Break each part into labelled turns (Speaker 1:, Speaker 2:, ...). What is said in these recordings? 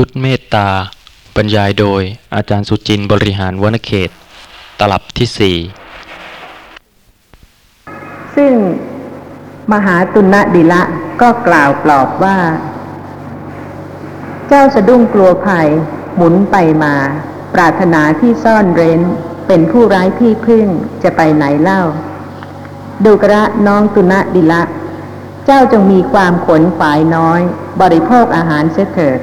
Speaker 1: ชุดเมตตา บรรยายโดยอาจารย์สุจินต์บริหารวนเขต ตลับที่สี่
Speaker 2: ซึ่งมหาตุณดิละก็กล่าวปลอบว่า เจ้าสะดุ้งกลัวภัย หมุนไปมา ปรารถนาที่ซ่อนเร้น เป็นผู้ร้ายที่พึ่งจะไปไหนเล่า ดูกระน้องตุณดิละ เจ้าจงมีความขนฝ่ายน้อย บริโภคอาหารเสียเถิด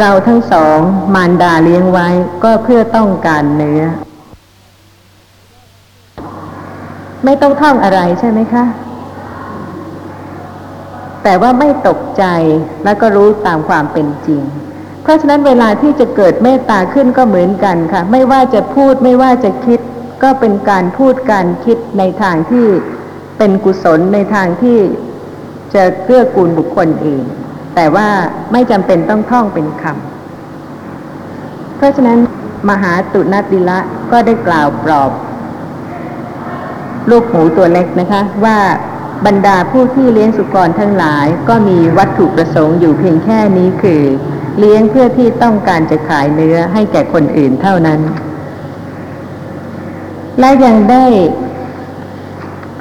Speaker 2: เราทั้งสองมารดาเลี้ยงไว้ก็เพื่อต้องการเนื้อ ไม่ต้องท่องอะไรใช่ไหมคะ แต่ว่าไม่ตกใจแล้วก็รู้ตามความเป็นจริง เพราะฉะนั้นเวลาที่จะเกิดเมตตาขึ้นก็เหมือนกันค่ะ ไม่ว่าจะพูดไม่ว่าจะคิด ก็เป็นการพูดการคิดในทางที่เป็นกุศลในทางที่จะเกื้อกูลบุคคลเอง แต่ว่าไม่จำเป็นต้องท่องเป็นคำเพราะฉะนั้นมหาตุนติละก็ได้กล่าวปลอบ ลูกหมูตัวเล็กนะคะ ว่าบรรดาผู้ที่เลี้ยงสุกรทั้งหลาย ก็มีวัตถุประสงค์อยู่เพียงแค่นี้คือ เลี้ยงเพื่อที่ต้องการจะขายเนื้อให้แก่คนอื่นเท่านั้น และยังได้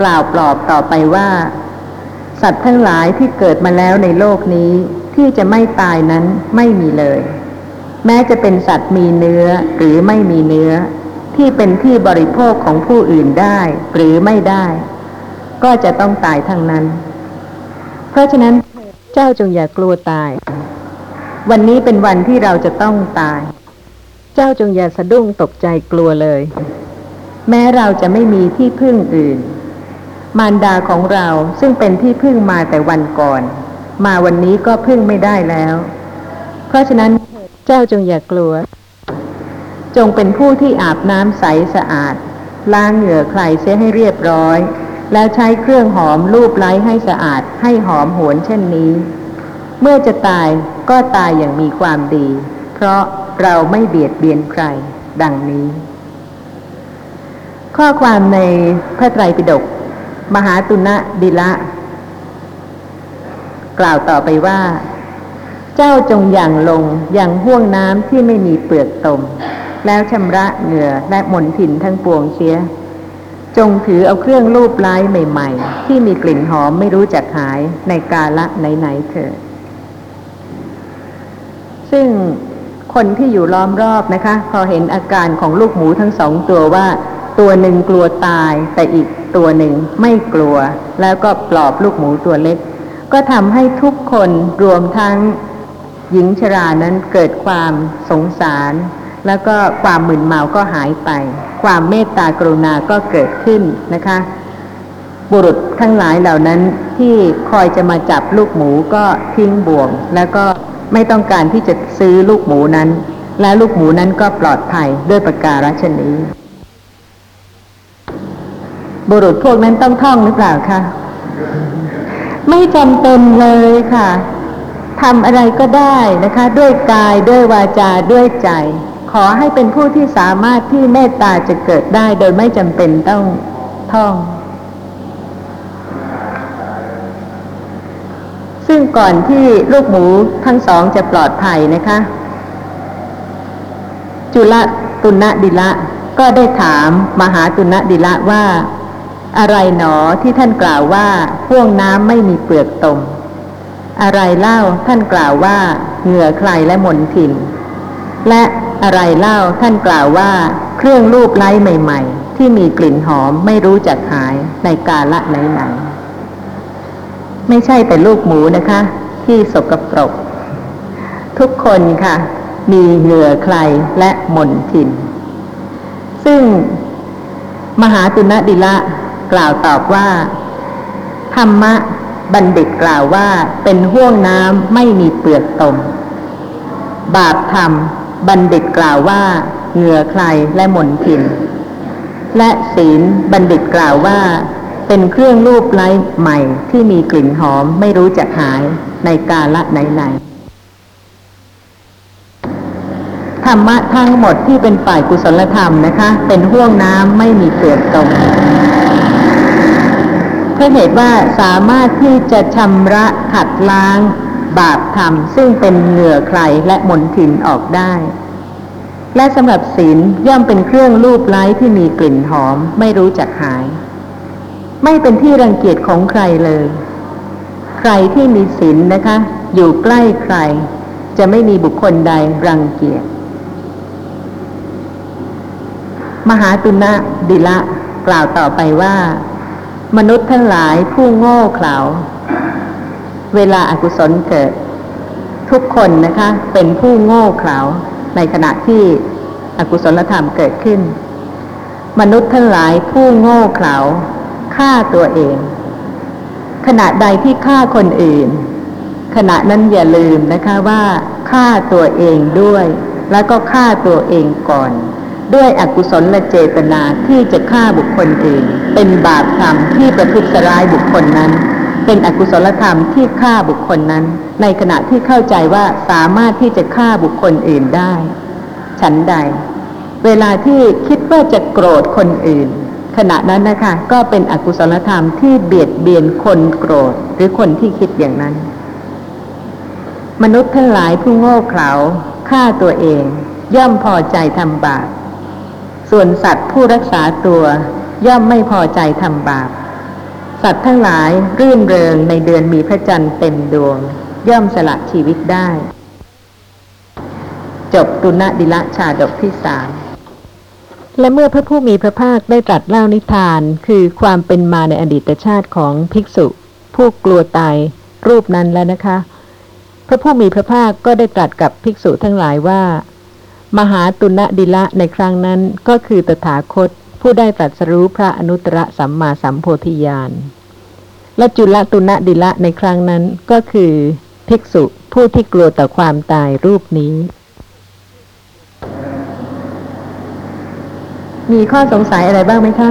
Speaker 2: กล่าวปลอบต่อไปว่า สัตว์ทั้งหลายที่เกิดมาแล้วในโลกนี้ ที่จะไม่ตายนั้นไม่มีเลย แม้จะเป็นสัตว์มีเนื้อหรือไม่มีเนื้อ ที่เป็นที่บริโภคของผู้อื่นได้หรือไม่ได้ ก็จะต้องตายทั้งนั้น เพราะฉะนั้นเจ้าจงอย่ากลัวตาย วันนี้เป็นวันที่เราจะต้องตาย เจ้าจงอย่าสะดุ้งตกใจกลัวเลย แม้เราจะไม่มีที่พึ่งอื่น มารดาของเราซึ่งเป็นที่พึ่งมาแต่วันก่อน มาวันนี้ก็พึ่งไม่ได้แล้ว เพราะฉะนั้นเจ้าจงอย่ากลัว จงเป็นผู้ที่อาบน้ำใสสะอาด ล้างเหงื่อใครเสียให้เรียบร้อย แล้วใช้เครื่องหอมลูบไล้ให้สะอาดให้หอมหนเช่นนี้ เมื่อจะตายก็ตายอย่างมีความดี เพราะเราไม่เบียดเบียนใครดังนี้ ข้อความในพระไตรปิฎก มหาตุณะดิละ กล่าวต่อไปว่า เจ้าจงอย่างลงอย่างห่วงน้ำที่ไม่มีเปลือกตม แล้วชำระเหงื่อและมนทินทั้งปวงเชียจงถือเอาเครื่องรูปไล้ใหม่ ๆ ที่มีกลิ่นหอมไม่รู้จักหายในกาละไหนๆเถิดซึ่งคนที่อยู่ล้อมรอบนะคะ พอเห็นอาการของลูกหมูทั้งสองตัวว่า ตัวหนึ่งกลัวตายแต่อีก ตัวหนึ่ง ไม่กลัว แล้วก็ปลอบลูกหมูตัวเล็ก ก็ทำให้ทุกคนรวมทั้งหญิงชรานั้นเกิดความสงสาร แล้วก็ความหมึนเมาก็หายไป ความเมตตากรุณาก็เกิดขึ้นนะคะ บุรุษทั้งหลายเหล่านั้นที่คอยจะมาจับลูกหมูก็ทิ้งบ่วง แล้วก็ไม่ต้องการที่จะซื้อลูกหมูนั้น และลูกหมูนั้นก็ปลอดภัยด้วยประการฉนี้ บุรุษพวกนั้นต้องท่องหรือเปล่าคะไม่จำเป็นเลยค่ะทำอะไรก็ได้นะคะ ด้วยกายด้วยวาจาด้วยใจ ขอให้เป็นผู้ที่สามารถที่เมตตาจะเกิดได้โดยไม่จำเป็นต้องท่อง ซึ่งก่อนที่ลูกหมูทั้งสองจะปลอดภัยนะคะ จุลตุณดิละก็ได้ถามมหาตุณดิละว่า อะไรหนอที่ท่านกล่าวว่าพ่วงน้ำไม่มีเปลือกตม อะไรเล่าท่านกล่าวว่า เหงื่อใครและมนทิน และอะไรเล่าท่านกล่าวว่า เครื่องรูปไล้ใหม่ ๆ ที่มีกลิ่นหอมไม่รู้จักหายในกาละไหนๆไม่ใช่แต่ลูกหมูนะคะ ที่สกปรก ทุกคนค่ะ มีเหงื่อใครและมนทิน ซึ่งมหาตุณดิละ กล่าวตอบว่า ธรรมะบัณฑิตกล่าวว่าเป็นห่วงน้ำไม่มีเปลือกตม บาปธรรม บัณฑิตกล่าวว่าเหงื่อใครและหมนทิน และศีลบัณฑิตกล่าวว่า เป็นเครื่องรูปไล้ใหม่ที่มีกลิ่นหอมไม่รู้จักหายในกาละไหนๆธรรมะทั้งหมดที่เป็นฝ่ายกุศลธรรมนะคะ เป็นห่วงน้ำไม่มีเปลือกตม เพื่อเหตุว่าสามารถที่จะชำระขัดล้าง บาปธรรม ซึ่งเป็นเหงื่อใครและมนทินออกได้ และสำหรับศีลย่อมเป็นเครื่องรูปไล้ที่มีกลิ่นหอม ไม่รู้จักหาย ไม่เป็นที่รังเกียจของใครเลย ใครที่มีศีลนะคะ อยู่ใกล้ใคร จะไม่มีบุคคลใดรังเกียจมหาตุนะดิละกล่าวต่อไปว่า มนุษย์ทั้งหลายผู้โง่เขลาเวลาอากุศลเกิด ทุกคนนะคะ เป็นผู้โง่เขลาในขณะที่อกุศลธรรมเกิดขึ้น มนุษย์ทั้งหลายผู้โง่เขลาฆ่าตัวเอง ขณะใดที่ฆ่าคนอื่น ขณะนั้นอย่าลืมนะคะว่าฆ่าตัวเองด้วย แล้วก็ฆ่าตัวเองก่อน ด้วยอกุศลและเจตนาที่จะฆ่าบุคคลอื่น เป็นบาปธรรมที่ประทุษร้ายบุคคลนั้น เป็นอกุศลธรรมที่ฆ่าบุคคลนั้น ในขณะที่เข้าใจว่าสามารถที่จะฆ่าบุคคลอื่นได้ ฉันใด เวลาที่คิดว่าจะโกรธคนอื่น ขณะนั้นนะคะก็เป็นอกุศลธรรมที่เบียดเบียนคนโกรธหรือคนที่คิดอย่างนั้น มนุษย์ทั้งหลายผู้โง่เขลาฆ่าตัวเองย่อมพอใจทำบาป ส่วนสัตว์ผู้รักษาตัว ย่อมไม่พอใจทำบาป สัตว์ทั้งหลายรื่นเริงในเดือนมีพระจันทร์เต็มดวง ย่อมสละชีวิตได้ จบตุณดิละชาดกที่สามและเมื่อพระผู้มีพระภาคได้ตรัสเล่านิทาน คือความเป็นมาในอดีตชาติของภิกษุ ผู้กลัวตายรูปนั้นแล้วนะคะ พระผู้มีพระภาคก็ได้ตรัสกับภิกษุทั้งหลายว่า มหาตุณดิละในครั้งนั้นก็คือตถาคต ผู้ได้ตรัสรู้พระอนุตตรสัมมาสัมโพธิญาณและจุลตุณดิละในครั้งนั้นก็คือ ภิกษุผู้ที่กลัวต่อความตายรูปนี้ มีข้อสงสัยอะไรบ้างไหมคะ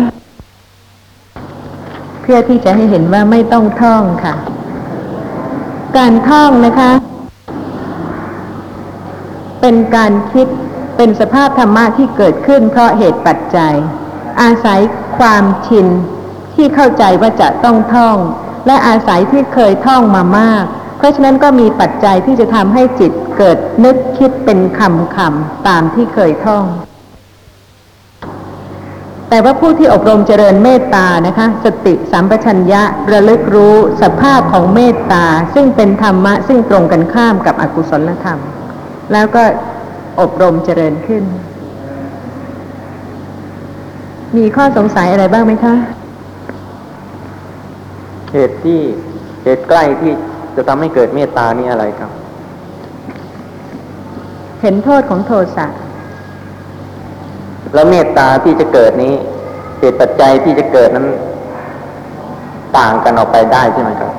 Speaker 2: เพื่อที่จะให้เห็นว่าไม่ต้องท่องค่ะ การท่องนะคะ เป็นการคิด เป็นสภาพธรรมะที่เกิดขึ้นเพราะเหตุปัจจัย อาศัยความชินที่เข้าใจว่าจะต้องท่อง และอาศัยที่เคยท่องมามาก เพราะฉะนั้นก็มีปัจจัยที่จะทำให้จิตเกิดนึกคิดเป็นคำคำตามที่เคยท่อง แต่ว่าผู้ที่อบรมเจริญเมตตานะคะ สติสัมปชัญญะระลึกรู้สภาพของเมตตา ซึ่งเป็นธรรมะซึ่งตรงกันข้ามกับอกุศลธรรม แล้วก็ อบรมเจริญขึ้น มีข้อสงสัยอะไรบ้างไหมคะ
Speaker 3: เหตุที่เหตุใกล้ที่จะทำให้เกิดเมตตานี่อะไรครับ
Speaker 2: เห็นโทษของโทสะ
Speaker 3: แล้วเมตตาที่จะเกิดนี้เหตุปัจจัยที่จะเกิดนั้น ต่างกันออกไปได้ใช่ไหมครับ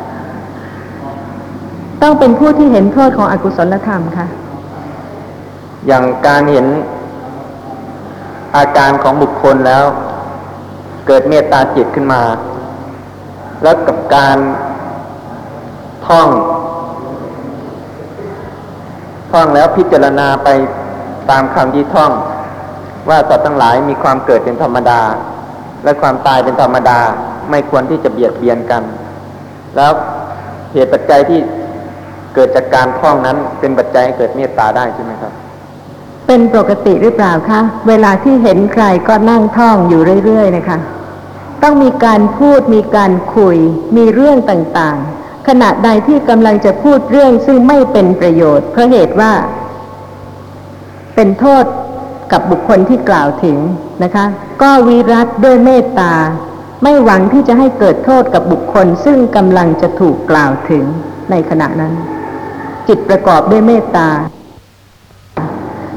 Speaker 2: ต้องเป็นผู้ที่เห็นโทษของอกุศลธรรมค่ะ
Speaker 3: อย่างการเห็นอาการของบุคคลแล้ว เกิดเมตตาจิตขึ้นมา แล้วกับการท่อง ท่องแล้วพิจารณาไปตามคำที่ท่อง ว่าสัตว์ทั้งหลายมีความเกิดเป็นธรรมดา และความตายเป็นธรรมดาไม่ควรที่จะเบียดเบียนกัน แล้วเหตุปัจจัยที่เกิดจากการท่องนั้นเป็นปัจจัยให้เกิดเมตตาได้ใช่ไหมครับ
Speaker 2: เป็นปกติหรือเปล่าคะ เวลาที่เห็นใครก็นั่งท่องอยู่เรื่อยๆ นะคะ ต้องมีการพูดมีการคุย มีเรื่องต่างๆ ขณะใดที่กำลังจะพูดเรื่องซึ่งไม่เป็นประโยชน์เพราะเหตุว่า เป็นโทษกับบุคคลที่กล่าวถึงนะคะ ก็วิรัตด้วยเมตตา ไม่หวังที่จะให้เกิดโทษกับบุคคล ซึ่งกำลังจะถูกกล่าวถึงในขณะนั้น จิตประกอบด้วยเมตตา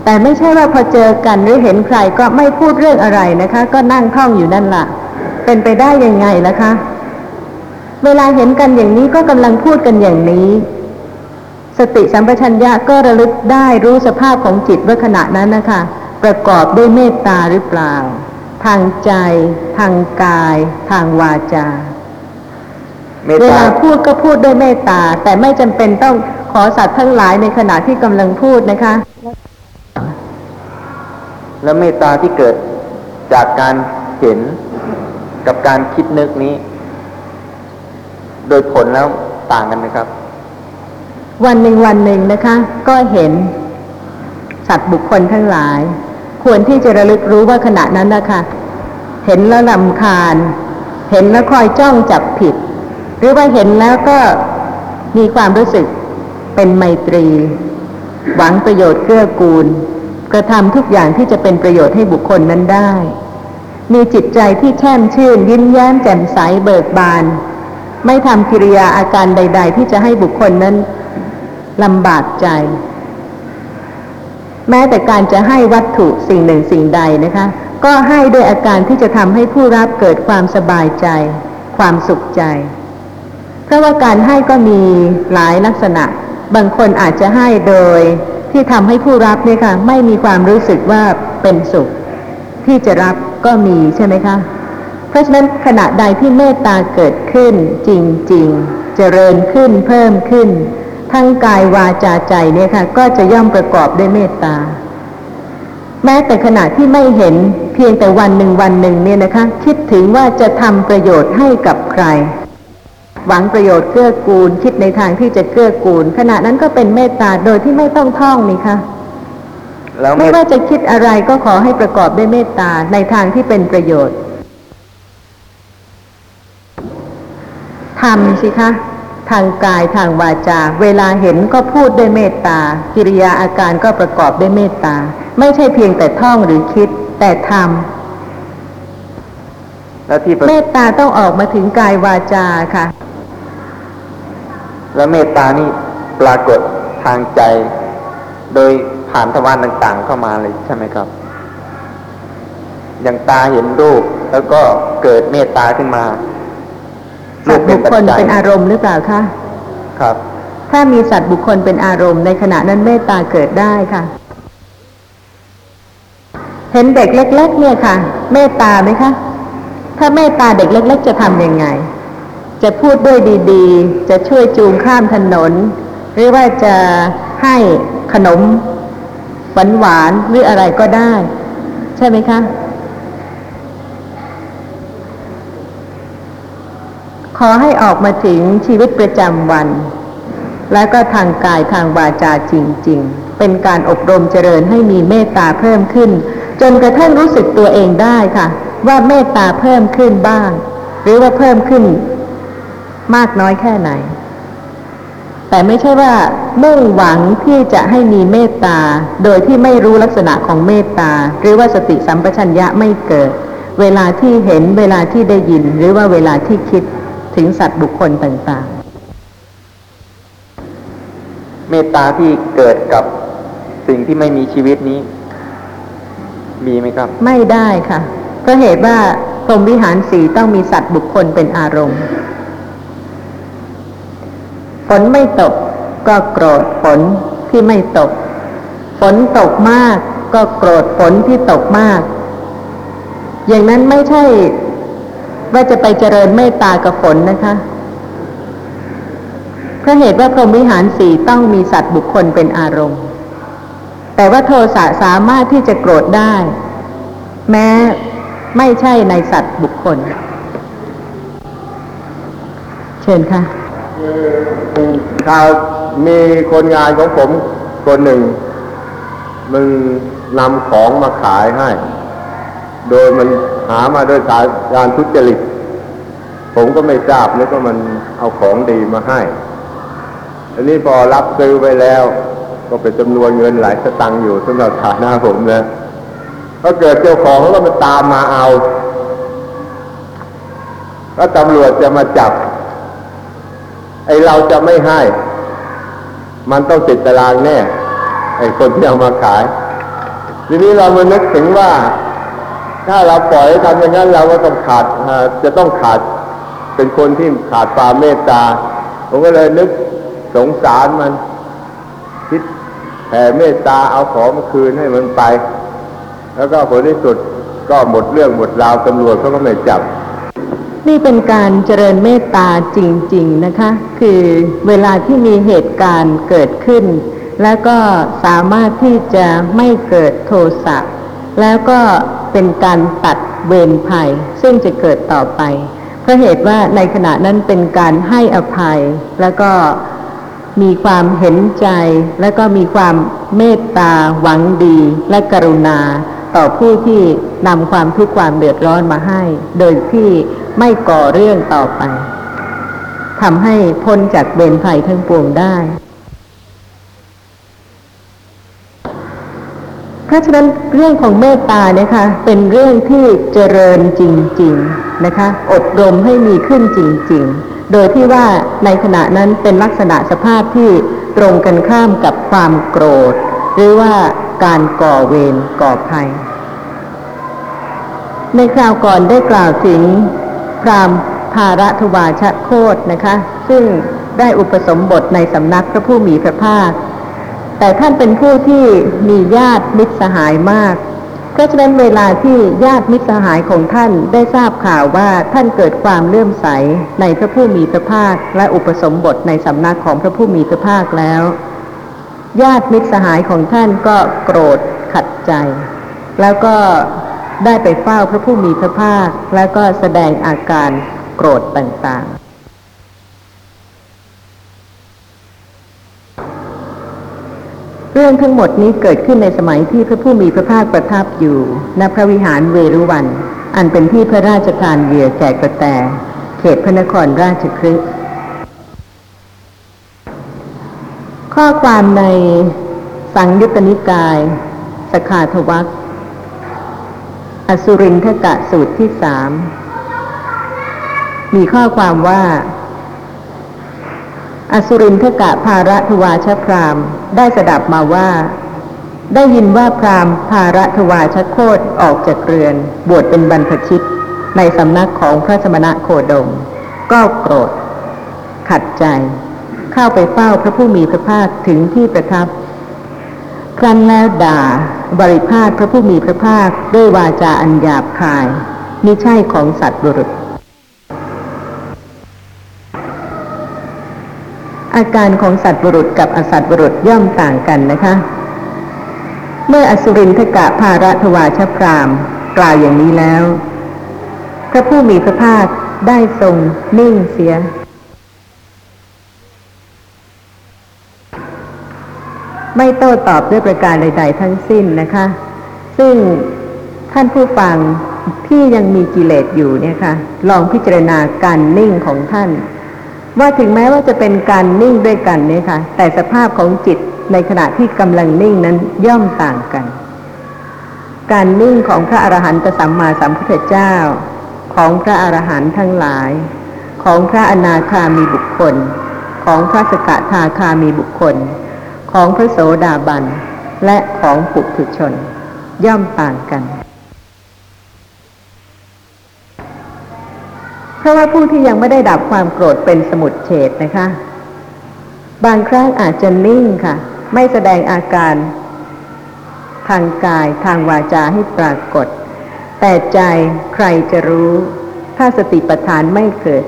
Speaker 2: แต่ไม่ใช่ว่าพอเจอกันหรือเห็นใครก็ไม่พูดเรื่องอะไรนะคะ ก็นั่งท่องอยู่นั่นละ่ะ เป็นไปได้ยังไงล่ะคะ เวลาเห็นกันอย่างนี้ก็กำลังพูดกันอย่างนี้ สติสัมปชัญญะก็ระลึกได้รู้สภาพของจิตว่าขณะนั้นนะคะ ประกอบด้วยเมตตาหรือเปล่า ทางใจ ทางกาย ทางวาจา
Speaker 3: เมต
Speaker 2: เว
Speaker 3: ตา
Speaker 2: ลาพูดก็พูดด้วยเมตตา แต่ไม่จำเป็นต้องขอสัตว์ทั้งหลายในขณะที่กำลังพูดนะคะ
Speaker 3: แล้วเมตตาที่เกิดจากการเห็นกับการคิดนึกนี้ โดยผลแล้วต่างกันไหมครับ
Speaker 2: วันหนึ่งวันหนึ่งนะคะ ก็เห็นสัตว์บุคคลทั้งหลาย ควรที่จะระลึกรู้ว่าขณะนั้นนะคะเห็นแล้วลำคาญ เห็นแล้วคอยจ้องจับผิด หรือว่าเห็นแล้วก็มีความรู้สึกเป็นไมตรี หวังประโยชน์เกื้อกูล กระทำทุกอย่างที่จะเป็นประโยชน์ให้บุคคลนั้นได้ มีจิตใจที่แช่มชื่น ยิ้มแย้มแจ่มใสเบิกบาน ไม่ทำกิริยาอาการใด ๆ ที่จะให้บุคคลนั้นลำบากใจ แม้แต่การจะให้วัตถุสิ่งหนึ่งสิ่งใดนะคะ ก็ให้ด้วยอาการที่จะทำให้ผู้รับเกิดความสบายใจ ความสุขใจ เพราะว่าการให้ก็มีหลายลักษณะ บางคนอาจจะให้โดย ที่ทำให้ผู้รับเนี่ยค่ะ ไม่มีความรู้สึกว่าเป็นสุข ที่จะรับก็มีใช่ไหมคะ เพราะฉะนั้นขณะใดที่เมตตาเกิดขึ้นจริงๆ เจริญขึ้นเพิ่มขึ้น ทั้งกายวาจาใจเนี่ยค่ะ ก็จะย่อมประกอบด้วยเมตตา แม้แต่ขณะที่ไม่เห็นเพียงแต่วันหนึ่งวันหนึ่งเนี่ยนะคะ คิดถึงว่าจะทำประโยชน์ให้กับใคร หวังประโยชน์เกื้อกูล คิดในทางที่จะเกื้อกูล ขณะนั้นก็เป็นเมตตาโดยที่ไม่ต้องท่องนี่คะ
Speaker 3: แล้ว
Speaker 2: ไม่
Speaker 3: เมต
Speaker 2: ว่าจะคิดอะไรก็ขอให้ประกอบด้วยเมตตาในทางที่เป็นประโยชน์ทำสิคะทางกายทางวาจา เวลาเห็นก็พูดด้วยเมตตา กิริยาอาการก็ประกอบด้วยเมตตา ไม่ใช่เพียงแต่ท่องหรือคิด แต่ท
Speaker 3: แล้วที่ำ
Speaker 2: เมตตาต้องออกมาถึงกายวาจาค่ะ
Speaker 3: แล้วเมตตานี่ปรากฏทางใจ โดยผ่านทวารต่างๆเข้ามาเลยใช่ไหมครับ อย่างตาเห็นรูปแล้วก็เกิดเมตตาขึ้นมา
Speaker 2: สัตว์บุคคล
Speaker 3: รูป
Speaker 2: เป็นอารมณ์หรือเปล่าคะ
Speaker 3: ครับ
Speaker 2: ถ้ามีสัตว์บุคคลเป็นอารมณ์ในขณะนั้นเมตตาเกิดได้ค่ะ เห็นเด็กเล็ก ๆ เนี่ยค่ะ เมตตาไหมคะถ้าเมตตาเด็กเล็ก ๆ จะทำยังไง จะพูดด้วยดีๆ จะช่วยจูงข้ามถนน หรือว่าจะให้ขนมหวานๆหรืออะไรก็ได้ ใช่ไหมคะ ขอให้ออกมาถึงชีวิตประจำวัน แล้วก็ทางกายทางวาจาจริง ๆ เป็นการอบรมเจริญให้มีเมตตาเพิ่มขึ้น จนกระทั่งรู้สึกตัวเองได้ค่ะ ว่าเมตตาเพิ่มขึ้นบ้าง หรือว่าเพิ่มขึ้น มากน้อยแค่ไหน แต่ไม่ใช่ว่า มุ่งหวังที่จะให้มีเมตตา โดยที่ไม่รู้ลักษณะของเมตตา หรือว่าสติสัมปชัญญะไม่เกิด เวลาที่เห็นเวลาที่ได้ยิน หรือว่าเวลาที่คิดถึงสัตว์บุคคลต่างๆ
Speaker 3: เมตตาที่เกิดกับสิ่งที่ไม่มีชีวิตนี้ มีไหมครับ
Speaker 2: ไม่ได้ค่ะเพราะเหตุว่าพรหมวิหารสีต้องมีสัตว์บุคคลเป็นอารมณ์ ฝนไม่ตกก็โกรธฝนที่ไม่ตก ฝนตกมากก็โกรธฝนที่ตกมาก อย่างนั้นไม่ใช่ว่าจะไปเจริญเมตตากับฝนนะคะเพราะเหตุว่าพรหมวิหารสีต้องมีสัตว์บุคคลเป็นอารมณ์ แต่ว่าโทสะสามารถที่จะโกรธได้ แม้ไม่ใช่ในสัตว์บุคคล เชิญค่ะ
Speaker 4: ข่าวมีคนงานของผมคนหนึ่งมึงนำของมาขายให้ โดยมันหามาโดยการทุจริต ผมก็ไม่ทราบแล้วก็มันเอาของดีมาให้ อันนี้พอรับซื้อไปแล้ว ก็เป็นจำนวนเงินหลายสตังค์อยู่สำหรับฐานะผมนะก็เกิดเจ้าของก็มาตามมาเอาก็ตำรวจจะมาจับ ไอเราจะไม่ให้ มันต้องติดตารางแน่ ไอคนที่เอามาขาย ทีนี้เรามานึกถึงว่า ถ้าเราปล่อยทำอย่างนั้นเราก็ต้องขาดจะต้องขาดเป็นคนที่ขาดความเมตตา ผมก็เลยนึกสงสารมัน คิดแผ่เมตตาเอาของมาคืนให้มันไป แล้วก็ผลที่สุดก็หมดเรื่องหมดราวตำรวจเขาก็ไม่จับ
Speaker 2: นี่เป็นการเจริญเมตตาจริง ๆนะคะ คือเวลาที่มีเหตุการณ์เกิดขึ้น แล้วก็สามารถที่จะไม่เกิดโทสะแล้วก็เป็นการตัดเวรภัย ซึ่งจะเกิดต่อไปเพราะเหตุว่าในขณะนั้นเป็นการให้อภัย แล้วก็มีความเห็นใจ และก็มีความเมตตาหวังดีและกรุณา ต่อผู้ที่นำความทุกข์ความเดือดร้อนมาให้ โดยที่ไม่ก่อเรื่องต่อไปทำให้พ้นจากเบนภัยทั้งปวงได้ เพราะฉะนั้นเรื่องของเมตตาเนี่ยค่ะเป็นเรื่องที่เจริญจริง ๆนะคะ อบรมให้มีขึ้นจริง ๆ โดยที่ว่าในขณะนั้นเป็นลักษณะสภาพที่ตรงกันข้ามกับความโกรธ หรือว่า การก่อเวรก่อภัย ในคราวก่อนได้กล่าวถึงพรามภารัทวาชโคตนะคะ ซึ่งได้อุปสมบทในสำนักพระผู้มีพระภาค แต่ท่านเป็นผู้ที่มีญาติมิตรสหายมากเพราะฉะนั้นเวลาที่ญาติมิตรสหายของท่านได้ทราบข่าวว่าท่านเกิดความเลื่อมใสในพระผู้มีพระภาค และอุปสมบทในสำนักของพระผู้มีพระภาคแล้ว ญาติมิตรสหายของท่านก็โกรธขัดใจ แล้วก็ได้ไปเฝ้าพระผู้มีพระภาค แล้วก็แสดงอาการโกรธต่างๆ เรื่องทั้งหมดนี้เกิดขึ้นในสมัยที่พระผู้มีพระภาคประทับอยู่ณพระวิหารเวรุวัน อันเป็นที่พระราชทานเหยื่อแก่กระแต เขตพระนครราชคฤห์ ข้อความในสังยุตตนิกาย สขาทวักอสุรินทกะสูตรที่สามมีข้อความว่า อสุรินทกะภาระทวาชพรามได้สดับมาว่า ได้ยินว่าพรามภาระทวาชโคตออกจากเรือน บวชเป็นบรรพชิตในสำนักของพระสมณะโคดม ก็โกรธ ขัดใจ เข้าไปเฝ้าพระผู้มีพระภาคถึงที่ประทับ ครั้นแล้วด่าบริพาทพระผู้มีพระภาคด้วยวาจาอันหยาบคายมิใช่ของสัตว์บุรุษ อาการของสัตว์บุรุษกับอสัตว์บุรุษย่อมต่างกันนะคะ เมื่ออสุรินทกะภาระทวาชพรามกล่าวอย่างนี้แล้ว พระผู้มีพระภาคได้ทรงนิ่งเสีย ไม่โต้ตอบด้วยประการใด ๆ ทั้งสิ้นนะคะ ซึ่งท่านผู้ฟังที่ยังมีกิเลสอยู่เนี่ยค่ะ ลองพิจารณาการนิ่งของท่าน ว่าถึงแม้ว่าจะเป็นการนิ่งด้วยกันเนี่ยค่ะ แต่สภาพของจิตในขณะที่กำลังนิ่งนั้นย่อมต่างกัน การนิ่งของพระอรหันตสัมมาสัมพุทธเจ้า ของพระอรหันต์ทั้งหลาย ของพระอนาคามีบุคคล ของพระสกทาคามีบุคคล ของพระโสดาบัน และของปุถุชน ย่อมต่างกัน เพราะว่าผู้ที่ยังไม่ได้ดับความโกรธเป็นสมุดเฉดนะคะ บางครั้งอาจจะนิ่งค่ะ ไม่แสดงอาการ ทางกายทางวาจาให้ปรากฏ แต่ใจใครจะรู้ ถ้าสติปัฏฐานไม่เกิด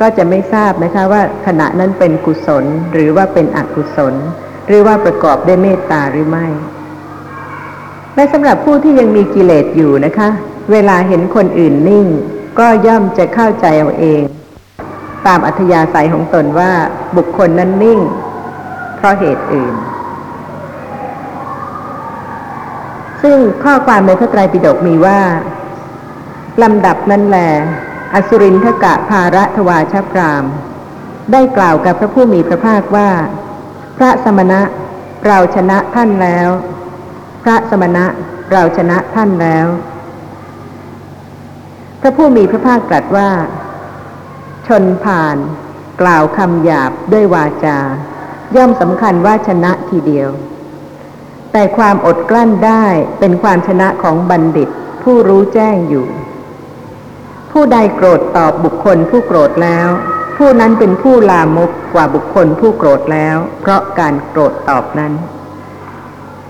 Speaker 2: ก็จะไม่ทราบนะคะว่าขณะนั้นเป็นกุศลหรือว่าเป็นอกุศล หรือว่าประกอบด้วยเมตตาหรือไม่ และสำหรับผู้ที่ยังมีกิเลสอยู่นะคะ เวลาเห็นคนอื่นนิ่ง ก็ย่อมจะเข้าใจเอาเอง ตามอัธยาศัยของตนว่าบุคคลนั้นนิ่ง เพราะเหตุอื่น ซึ่งข้อความในพระไตรปิฎกมีว่าลำดับนั้นแหลอสุรินทกะภาระทวาชพราม ได้กล่าวกับพระผู้มีพระภาคว่า พระสมณะเราชนะท่านแล้ว พระสมณะเราชนะท่านแล้ว พระผู้มีพระภาคตรัสว่า ชนผ่าน กล่าวคำหยาบด้วยวาจา ย่อมสำคัญว่าชนะทีเดียว แต่ความอดกลั้นได้เป็นความชนะของบัณฑิตผู้รู้แจ้งอยู่ ผู้ใดโกรธตอบบุคคลผู้โกรธแล้ว ผู้นั้นเป็นผู้ลามกกว่าบุคคลผู้โกรธแล้ว เพราะการโกรธตอบนั้น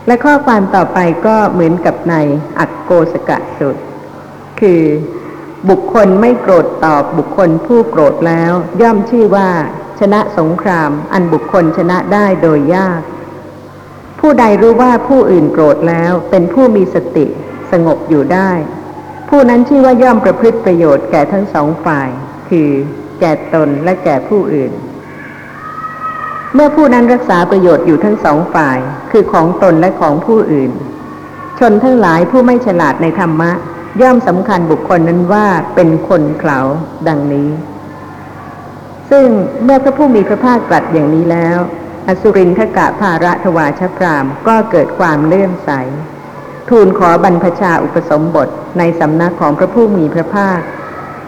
Speaker 2: และข้อความต่อไปก็เหมือนกับในอักโกสกะสุด คือบุคคลไม่โกรธตอบบุคคลผู้โกรธแล้ว ย่อมชื่อว่า ชนะสงคราม อันบุคคลชนะได้โดยยาก ผู้ใดรู้ว่าผู้อื่นโกรธแล้วเป็นผู้มีสติสงบอยู่ได้ ผู้นั้นชื่อว่าย่อมประพฤติประโยชน์แก่ทั้งสองฝ่าย คือ แก่ตนและแก่ผู้อื่น เมื่อผู้นั้นรักษาประโยชน์อยู่ทั้งสองฝ่าย คือของตนและของผู้อื่น ชนทั้งหลายผู้ไม่ฉลาดในธรรมะ ย่อมสำคัญบุคคลนั้นว่าเป็นคนเขาดังนี้ ซึ่งเมื่อพระผู้มีพระภาคตรัสอย่างนี้แล้ว อสุรินทกะภาระทวาชพรามก็เกิดความเลื่อมใสทูลขอบรรพชาอุปสมบทในสำนักของพระผู้มีพระภาค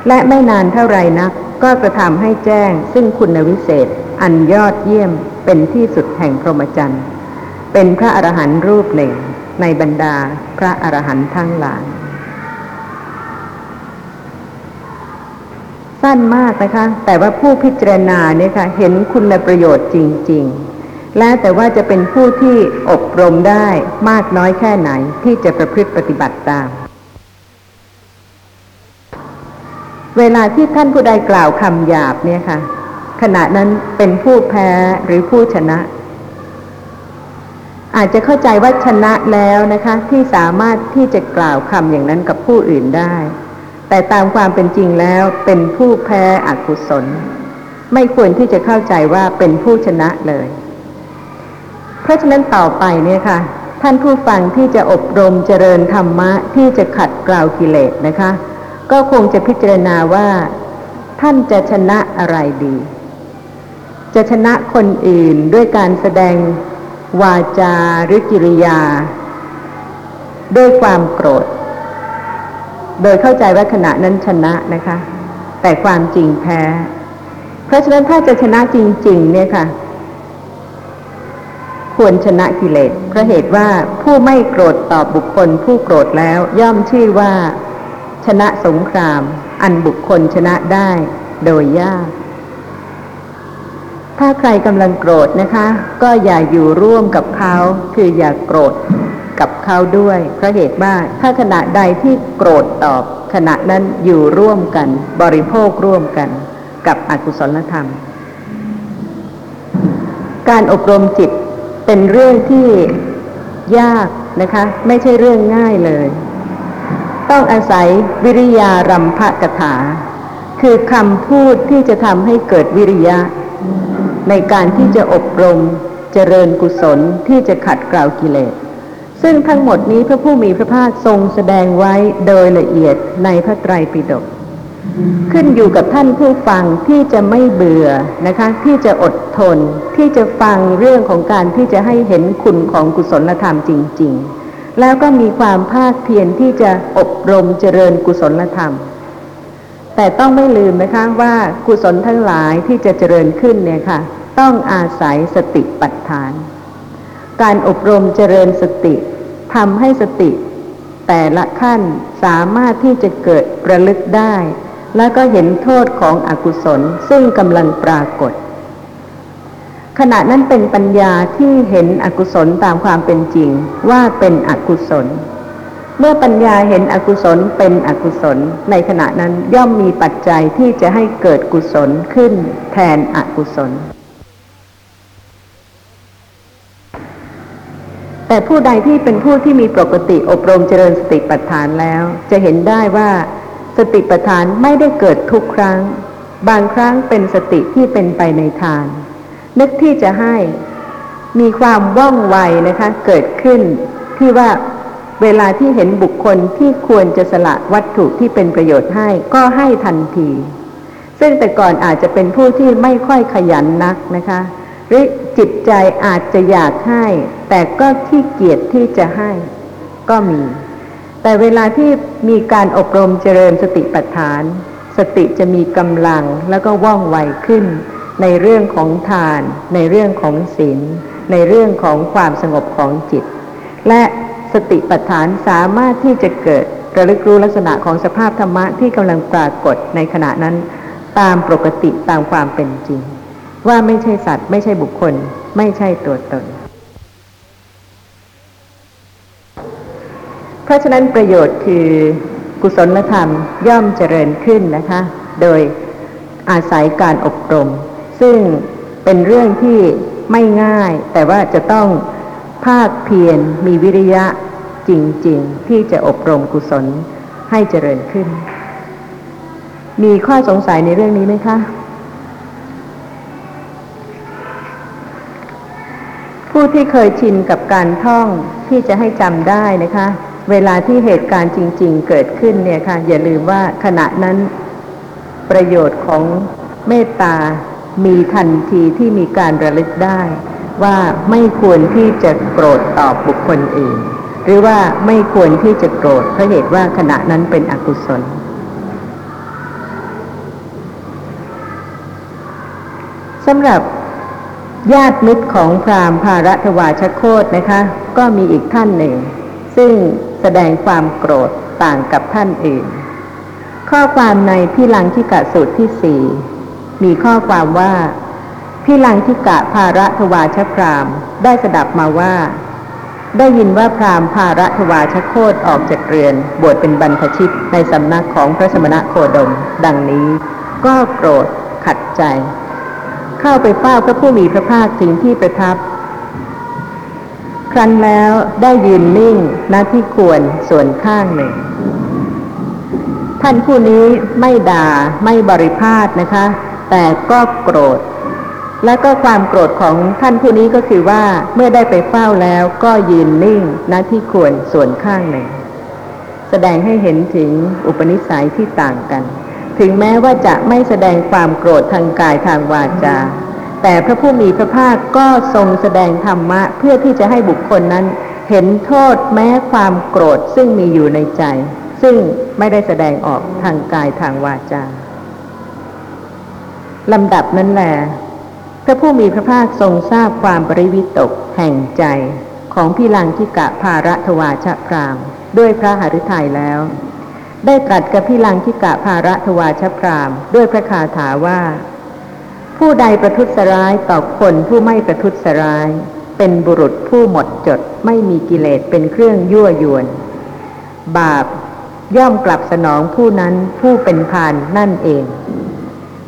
Speaker 2: และไม่นานเท่าไรนัก ก็กระทำให้แจ้งซึ่งคุณวิเศษ อันยอดเยี่ยมเป็นที่สุดแห่งพรหมจรรย์ เป็นพระอรหันต์รูปหนึ่งในบรรดาพระอรหันต์ทั้งหลาย สั้นมากนะคะ แต่ว่าผู้พิจารณาเนี่ยค่ะเห็นคุณประโยชน์จริง ๆ และแต่ว่าจะเป็นผู้ที่อบรมได้มากน้อยแค่ไหนที่จะประพฤติปฏิบัติตาม เวลาที่ท่านผู้ใดกล่าวคำหยาบเนี่ยค่ะ ขณะนั้นเป็นผู้แพ้หรือผู้ชนะ อาจจะเข้าใจว่าชนะแล้วนะคะ ที่สามารถที่จะกล่าวคำอย่างนั้นกับผู้อื่นได้ แต่ตามความเป็นจริงแล้วเป็นผู้แพ้อกุศล ไม่ควรที่จะเข้าใจว่าเป็นผู้ชนะเลย เพราะฉะนั้นต่อไปเนี่ยค่ะ ท่านผู้ฟังที่จะอบรมเจริญธรรมะที่จะขัดกล่าวกิเลสนะคะ ก็คงจะพิจารณาว่า ท่านจะชนะอะไรดี จะชนะคนอื่นด้วยการแสดงวาจาหรือกิริยา ด้วยความโกรธ โดยเข้าใจว่าขณะนั้นชนะนะคะ แต่ความจริงแพ้ เพราะฉะนั้นถ้าจะชนะจริง ๆ เนี่ยค่ะ ควรชนะกิเลสเพราะเหตุว่าผู้ไม่โกรธตอบบุคคลผู้โกรธแล้วย่อมชื่อว่า ชนะสงคราม อันบุคคลชนะได้โดยยาก ถ้าใครกำลังโกรธนะคะ ก็อย่าอยู่ร่วมกับเขา คืออย่าโกรธกับเขาด้วยเพราะเหตุว่าถ้าขณะใดที่โกรธตอบ ขณะนั้นอยู่ร่วมกัน บริโภคร่วมกันกับอกุศลธรรม การอบรมจิตเป็นเรื่องที่ยากนะคะ ไม่ใช่เรื่องง่ายเลย ต้องอาศัยวิริยารัมภกถา คือคำพูดที่จะทำให้เกิดวิริยะ ในการที่จะอบรม เจริญกุศลที่จะขัดเกลากิเลส ซึ่งทั้งหมดนี้พระผู้มีพระภาคทรงแสดงไว้โดยละเอียดในพระไตรปิฎกขึ้นอยู่กับท่านผู้ฟังที่จะไม่เบื่อนะคะ ที่จะอดทนที่จะฟังเรื่องของการที่จะให้เห็นคุณของกุศลธรรมจริง ๆ แล้วก็มีความภาคเพียรที่จะอบรมเจริญกุศลธรรม แต่ต้องไม่ลืมนะคะว่ากุศลทั้งหลายที่จะเจริญขึ้นเนี่ยค่ะ ต้องอาศัยสติปัฏฐาน การอบรมเจริญสติทำให้สติแต่ละขั้นสามารถที่จะเกิดประลึกได้ แล้วก็เห็นโทษของอกุศลซึ่งกำลังปรากฏ ขณะนั้นเป็นปัญญาที่เห็นอกุศลตามความเป็นจริงว่าเป็นอกุศล เมื่อปัญญาเห็นอกุศลเป็นอกุศล ในขณะนั้นย่อมมีปัจจัยที่จะให้เกิดกุศลขึ้นแทนอกุศล แต่ผู้ใดที่เป็นผู้ที่มีปกติอบรมเจริญสติปัฏฐานแล้ว จะเห็นได้ว่าสติปัฏฐานไม่ได้เกิดทุกครั้ง บางครั้งเป็นสติที่เป็นไปในทาน นึกที่จะให้ มีความว่องไวนะคะ เกิดขึ้นที่ว่าเวลาที่เห็นบุคคลที่ควรจะสละวัตถุที่เป็นประโยชน์ให้ก็ให้ทันที ซึ่งแต่ก่อนอาจจะเป็นผู้ที่ไม่ค่อยขยันนักนะคะ หรือจิตใจอาจจะอยากให้ แต่ก็ขี้เกียจที่จะให้ก็มี แต่เวลาที่มีการอบรมเจริญสติปัฏฐาน สติจะมีกำลังแล้วก็ว่องไวขึ้น ในเรื่องของทาน ในเรื่องของศีล ในเรื่องของความสงบของจิต และสติปัฏฐานสามารถที่จะเกิดระลึกรู้ลักษณะของสภาพธรรมะที่กำลังปรากฏในขณะนั้น ตามปกติตามความเป็นจริง ว่าไม่ใช่สัตว์ ไม่ใช่บุคคล ไม่ใช่ตัวตน เพราะฉะนั้นประโยชน์คือกุศลธรรมย่อมเจริญขึ้นนะคะ โดยอาศัยการอบรม ซึ่งเป็นเรื่องที่ไม่ง่าย แต่ว่าจะต้องภาคเพียรมีวิริยะจริง ๆ ที่จะอบรมกุศลให้เจริญขึ้น มีข้อสงสัยในเรื่องนี้ไหมคะ ผู้ที่เคยชินกับการท่องที่จะให้จำได้นะคะ เวลาที่เหตุการณ์จริง ๆ เกิดขึ้นเนี่ยค่ะ อย่าลืมว่าขณะนั้นประโยชน์ของเมตตา มีทันทีที่มีการระลึกได้ว่าไม่ควรที่จะโกรธตอบบุคคลอื่น หรือว่าไม่ควรที่จะโกรธเพราะเหตุว่าขณะนั้นเป็นอกุศล สำหรับญาติมิตรของพราหมณ์ภารัตวาชโคตนะคะ ก็มีอีกท่านหนึ่ง ซึ่งแสดงความโกรธต่างกับท่านอื่น ข้อความในพิลังทิกะสูตรที่สี่ มีข้อความว่าพิลังทิกะภารัตวาชพรามได้สดับมาว่า ได้ยินว่าพราหมณ์ภารัตวาชโคตออกจากเรือน บวชเป็นบรรพชิตในสำนักของพระสมณะโคดม ดังนี้ ก็โกรธขัดใจ เข้าไปเฝ้าพระผู้มีพระภาคถึงที่ประทับ ครั้นแล้วได้ยืนนิ่งณที่ควรส่วนข้างหนึ่งท่านผู้นี้ไม่ด่าไม่บริพาทนะคะ แต่ก็โกรธ และก็ความโกรธของท่านผู้นี้ก็คือว่าเมื่อได้ไปเฝ้าแล้วก็ยืนนิ่งณที่ควรส่วนข้างหนึ่ง แสดงให้เห็นถึงอุปนิสัยที่ต่างกัน ถึงแม้ว่าจะไม่แสดงความโกรธทางกายทางวาจา แต่พระผู้มีพระภาคก็ทรงแสดงธรรมะเพื่อที่จะให้บุคคลนั้นเห็นโทษแม้ความโกรธซึ่งมีอยู่ในใจ ซึ่งไม่ได้แสดงออกทางกายทางวาจา ลำดับนั้นแหละพระผู้มีพระภาคทรงทราบความปริวิตกแห่งใจของพี่ลังทิกะภารัตวาชพรามด้วยพระหฤทัยแล้ว ได้ตรัสกับพี่ลังทิกะภารัตวาชพรามด้วยพระคาถาว่า ผู้ใดประทุษร้ายต่อคนผู้ไม่ประทุษร้าย เป็นบุรุษผู้หมดจดไม่มีกิเลสเป็นเครื่องยั่วยวน บาปย่อมกลับสนองผู้นั้นผู้เป็นพานนั่นเอง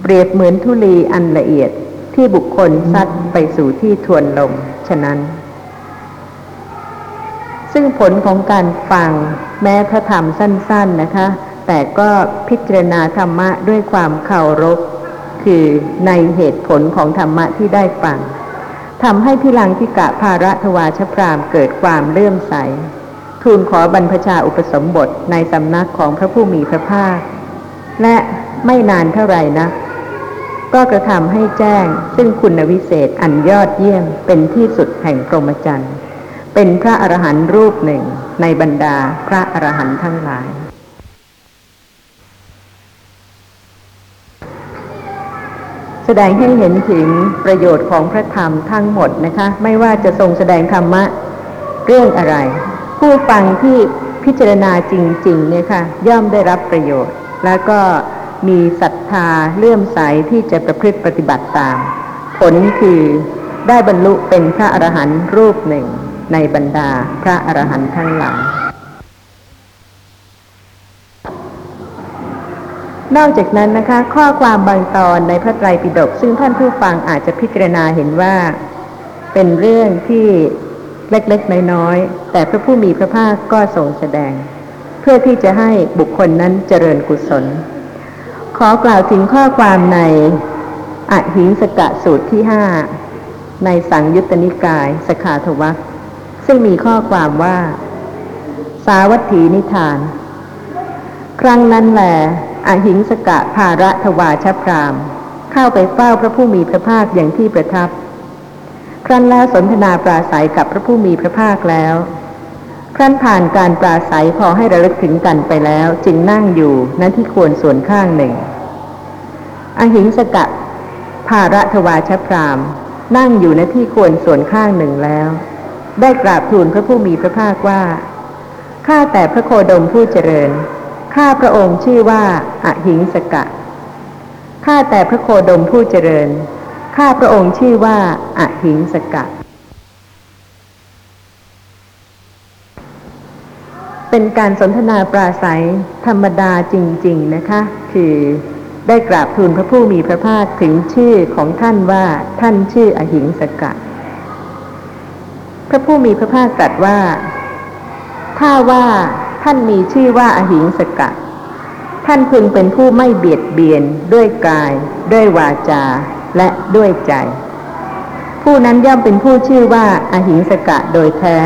Speaker 2: เปรียบเหมือนธุลีอันละเอียดที่บุคคลซัดไปสู่ที่ทวนลมฉะนั้น ซึ่งผลของการฟังแม้พระธรรมสั้น ๆนะคะ แต่ก็พิจารณาธรรมะด้วยความเคารพ คือในเหตุผลของธรรมะที่ได้ฟังทำให้พิลังทิกะภาระทวาชพรามเกิดความเลื่อมใส ทูลขอบรรพชาอุปสมบทในสำนักของพระผู้มีพระภาค และไม่นานเท่าไหร่นะก็ ก็กระทำให้แจ้ง ซึ่งคุณวิเศษอันยอดเยี่ยมเป็นที่สุดแห่งพรหมจรรย์เป็นพระอรหันต์รูปหนึ่งในบรรดาพระอรหันต์ทั้งหลาย แสดงให้เห็นถึงประโยชน์ของพระธรรมทั้งหมดนะคะ ไม่ว่าจะทรงแสดงธรรมะเรื่องอะไร ผู้ฟังที่พิจารณาจริงๆเนี่ยค่ะย่อมได้รับประโยชน์ แล้วก็ มีศรัทธาเลื่อมใสที่จะประพฤติปฏิบัติตาม ผลคือได้บรรลุเป็นพระอรหันต์รูปหนึ่งในบรรดาพระอรหันต์ทั้งหลาย นอกจากนั้นนะคะ ข้อความบางตอนในพระไตรปิฎกซึ่งท่านผู้ฟังอาจจะพิจารณาเห็นว่า เป็นเรื่องที่เล็กๆ น้อยๆ แต่พระผู้มีพระภาคก็ทรงแสดง เพื่อที่จะให้บุคคลนั้นเจริญกุศล ขอกล่าวถึงข้อความในอหิงสกะสูตรที่ห้าในสังยุตตนิกายสขาทวักซึ่งมีข้อความว่า สาวัตถีนิทาน ครั้งนั้นแหลอหิงสกะภาระทวาชพราม เข้าไปเฝ้าพระผู้มีพระภาคอย่างที่ประทับ ครั้นแล้วสนทนาปราศัยกับพระผู้มีพระภาคแล้ว ครั้นผ่านการปราศัยพอให้ระลึกถึงกันไปแล้ว จึงนั่งอยู่ณที่ควรส่วนข้างหนึ่ง อหิงสกะภาระทวาชพราม นั่งอยู่ณที่ควรส่วนข้างหนึ่งแล้ว ได้กราบทูลพระผู้มีพระภาคว่าข้าแต่พระโคดมผู้เจริญข้าพระองค์ชื่อว่าอหิงสกะข้าแต่พระโคดมผู้เจริญข้าพระองค์ชื่อว่าอหิงสกะเป็นการสนทนาปราศัยธรรมดาจริง ๆ นะคะ คือ ได้กราบทูลพระผู้มีพระภาคถึงชื่อของท่านว่าท่านชื่ออหิงสกะ พระผู้มีพระภาคตรัสว่า ถ้าว่าท่านมีชื่อว่าอหิงสกะ ท่านพึงเป็นผู้ไม่เบียดเบียนด้วยกาย ด้วยวาจาและด้วยใจ ผู้นั้นย่อมเป็นผู้ชื่อว่าอหิงสกะโดยแท้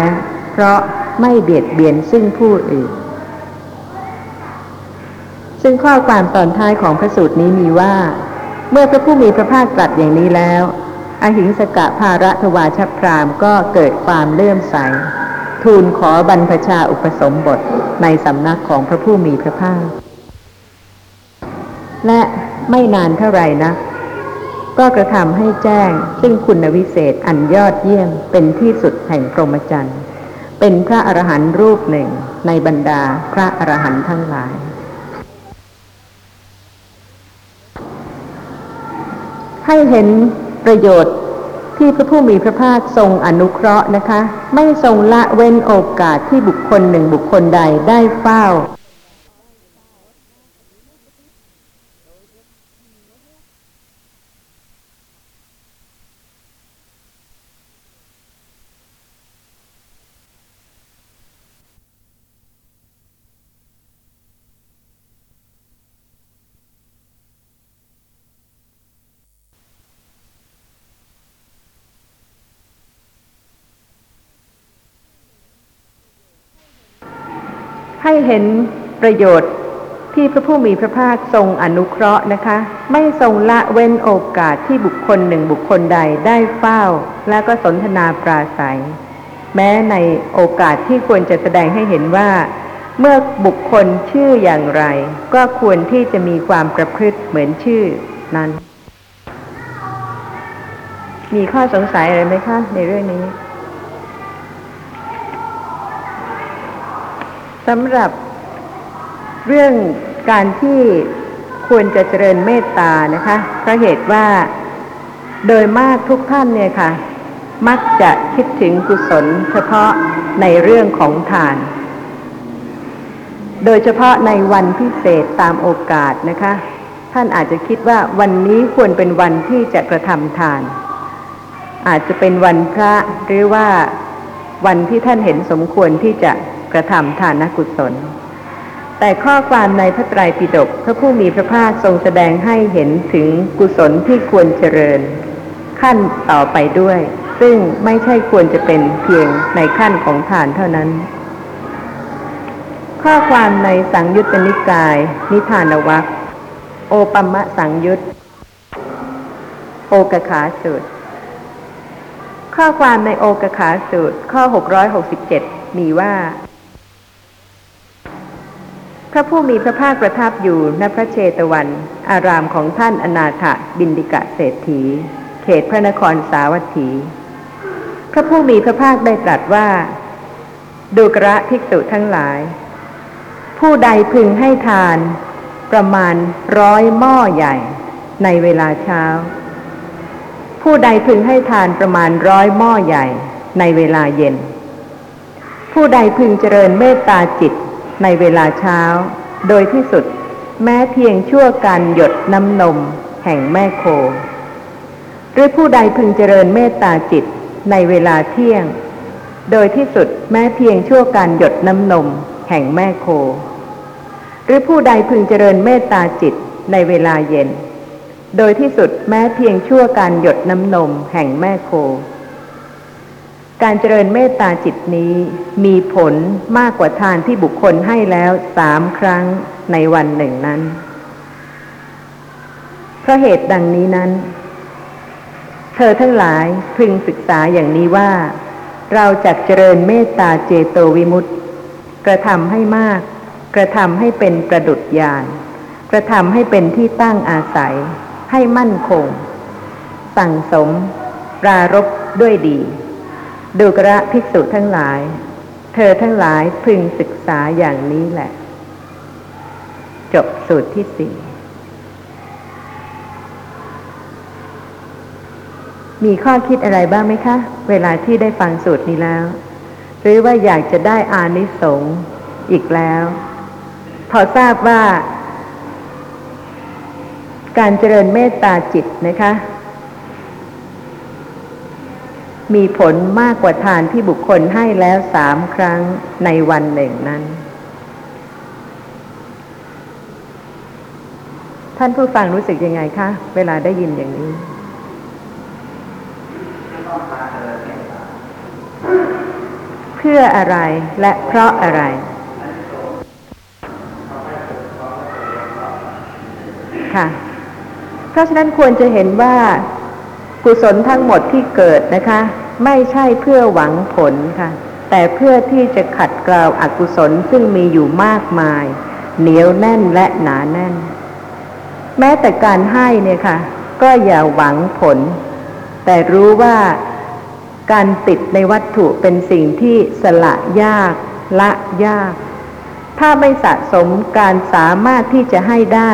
Speaker 2: เพราะไม่เบียดเบียนซึ่งผู้อื่น ซึ่งข้อความตอนท้ายของพระสูตรนี้มีว่า เมื่อพระผู้มีพระภาคตรัสอย่างนี้แล้ว อหิงสกะภาระทวาชพรามก็เกิดความเลื่อมใส ทูลขอบรรพชาอุปสมบทในสำนักของพระผู้มีพระภาค และไม่นานเท่าไหร่นะก็กระทำให้แจ้ง ซึ่งคุณวิเศษอันยอดเยี่ยมเป็นที่สุดแห่งพรหมจรรย์ เป็นพระอรหันต์รูปหนึ่งในบรรดาพระอรหันต์ทั้งหลาย ให้เห็นประโยชน์ที่พระผู้มีพระภาคทรงอนุเคราะห์นะคะ ไม่ทรงละเว้นโอกาสที่บุคคลหนึ่งบุคคลใดได้เฝ้า ให้เห็นประโยชน์ที่พระผู้มีพระภาคทรงอนุเคราะห์นะคะ ไม่ทรงละเว้นโอกาสที่บุคคลหนึ่งบุคคลใดได้เฝ้า และก็สนทนาปราศัย แม้ในโอกาสที่ควรจะแสดงให้เห็นว่า เมื่อบุคคลชื่ออย่างไร ก็ควรที่จะมีความประพฤติเหมือนชื่อนั้น มีข้อสงสัยอะไรไหมคะในเรื่องนี้ สำหรับเรื่องการที่ควรจะเจริญเมตตานะคะเพราะเหตุว่าโดยมากทุกท่านเนี่ยค่ะ มักจะคิดถึงกุศลเฉพาะในเรื่องของทาน โดยเฉพาะในวันพิเศษตามโอกาสนะคะ ท่านอาจจะคิดว่าวันนี้ควรเป็นวันที่จะกระทำทาน อาจจะเป็นวันพระหรือว่าวันที่ท่านเห็นสมควรที่จะ กระทำทานกุศล แต่ข้อความในพระไตรปิฎกพระผู้มีพระภาคทรงแสดงให้เห็นถึงกุศลที่ควรเจริญ ขั้นต่อไปด้วย ซึ่งไม่ใช่ควรจะเป็นเพียงในขั้นของทานเท่านั้น ข้อความในสังยุตตนิกาย นิทานวัคโอปัมมะสังยุตโอกขาสูตร ข้อความในโอกขาสูตรข้อ 667 มีว่า พระผู้มีพระภาคประทับอยู่ณพระเชตวัน อารามของท่านอนาถบินดิกะเศรษฐี เขตพระนครสาวัตถี พระผู้มีพระภาคได้ตรัสว่า ดูกระภิกษุทั้งหลาย ผู้ใดพึงให้ทาน ประมาณร้อยหม้อใหญ่ ในเวลาเช้า ผู้ใดพึงให้ทานประมาณร้อยหม้อใหญ่ ในเวลาเย็น ผู้ใดพึงเจริญเมตตาจิต ในเวลาเช้า โดยที่สุดแม้เพียงชั่วการหยดน้ำนมแห่งแม่โค หรือผู้ใดพึงเจริญเมตตาจิตในเวลาเที่ยง โดยที่สุดแม้เพียงชั่วการหยดน้ำนมแห่งแม่โค หรือผู้ใดพึงเจริญเมตตาจิตในเวลาเย็น โดยที่สุดแม้เพียงชั่วการหยดน้ำนมแห่งแม่โค การเจริญเมตตาจิตนี้มีผลมากกว่าทานที่บุคคลให้แล้วสามครั้งในวันหนึ่งนั้น เพราะเหตุดังนี้นั้น เธอทั้งหลายพึงศึกษาอย่างนี้ว่า เราจักเจริญเมตตาเจโตวิมุตติกระทำให้มาก กระทำให้เป็นประดุจญาณกระทำให้เป็นที่ตั้งอาศัย ให้มั่นคง สั่งสม ปรารบด้วยดี ดูกระภิกษุทั้งหลาย เธอทั้งหลายพึงศึกษาอย่างนี้แหละ จบสูตรที่สี่มีข้อคิดอะไรบ้างไหมคะ เวลาที่ได้ฟังสูตรนี้แล้ว หรือว่าอยากจะได้อานิสงส์อีกแล้ว พอทราบว่า การเจริญเมตตาจิตนะคะ มีผลมากกว่าทานที่บุคคลให้แล้วสามครั้งในวันหนึ่งนั้น ท่านผู้ฟังรู้สึกยังไงคะ เวลาได้ยินอย่างนี้ เพื่ออะไรและเพราะอะไรค่ะ เพราะฉะนั้นควรจะเห็นว่า กุศลทั้งหมดที่เกิดนะคะ ไม่ใช่เพื่อหวังผลค่ะ แต่เพื่อที่จะขัดเกลาอากุศลซึ่งมีอยู่มากมาย เหนียวแน่นและหนาแน่น แม้แต่การให้เนี่ยค่ะ ก็อย่าหวังผล แต่รู้ว่าการติดในวัตถุเป็นสิ่งที่สละยาก ละยาก ถ้าไม่สะสมการสามารถที่จะให้ได้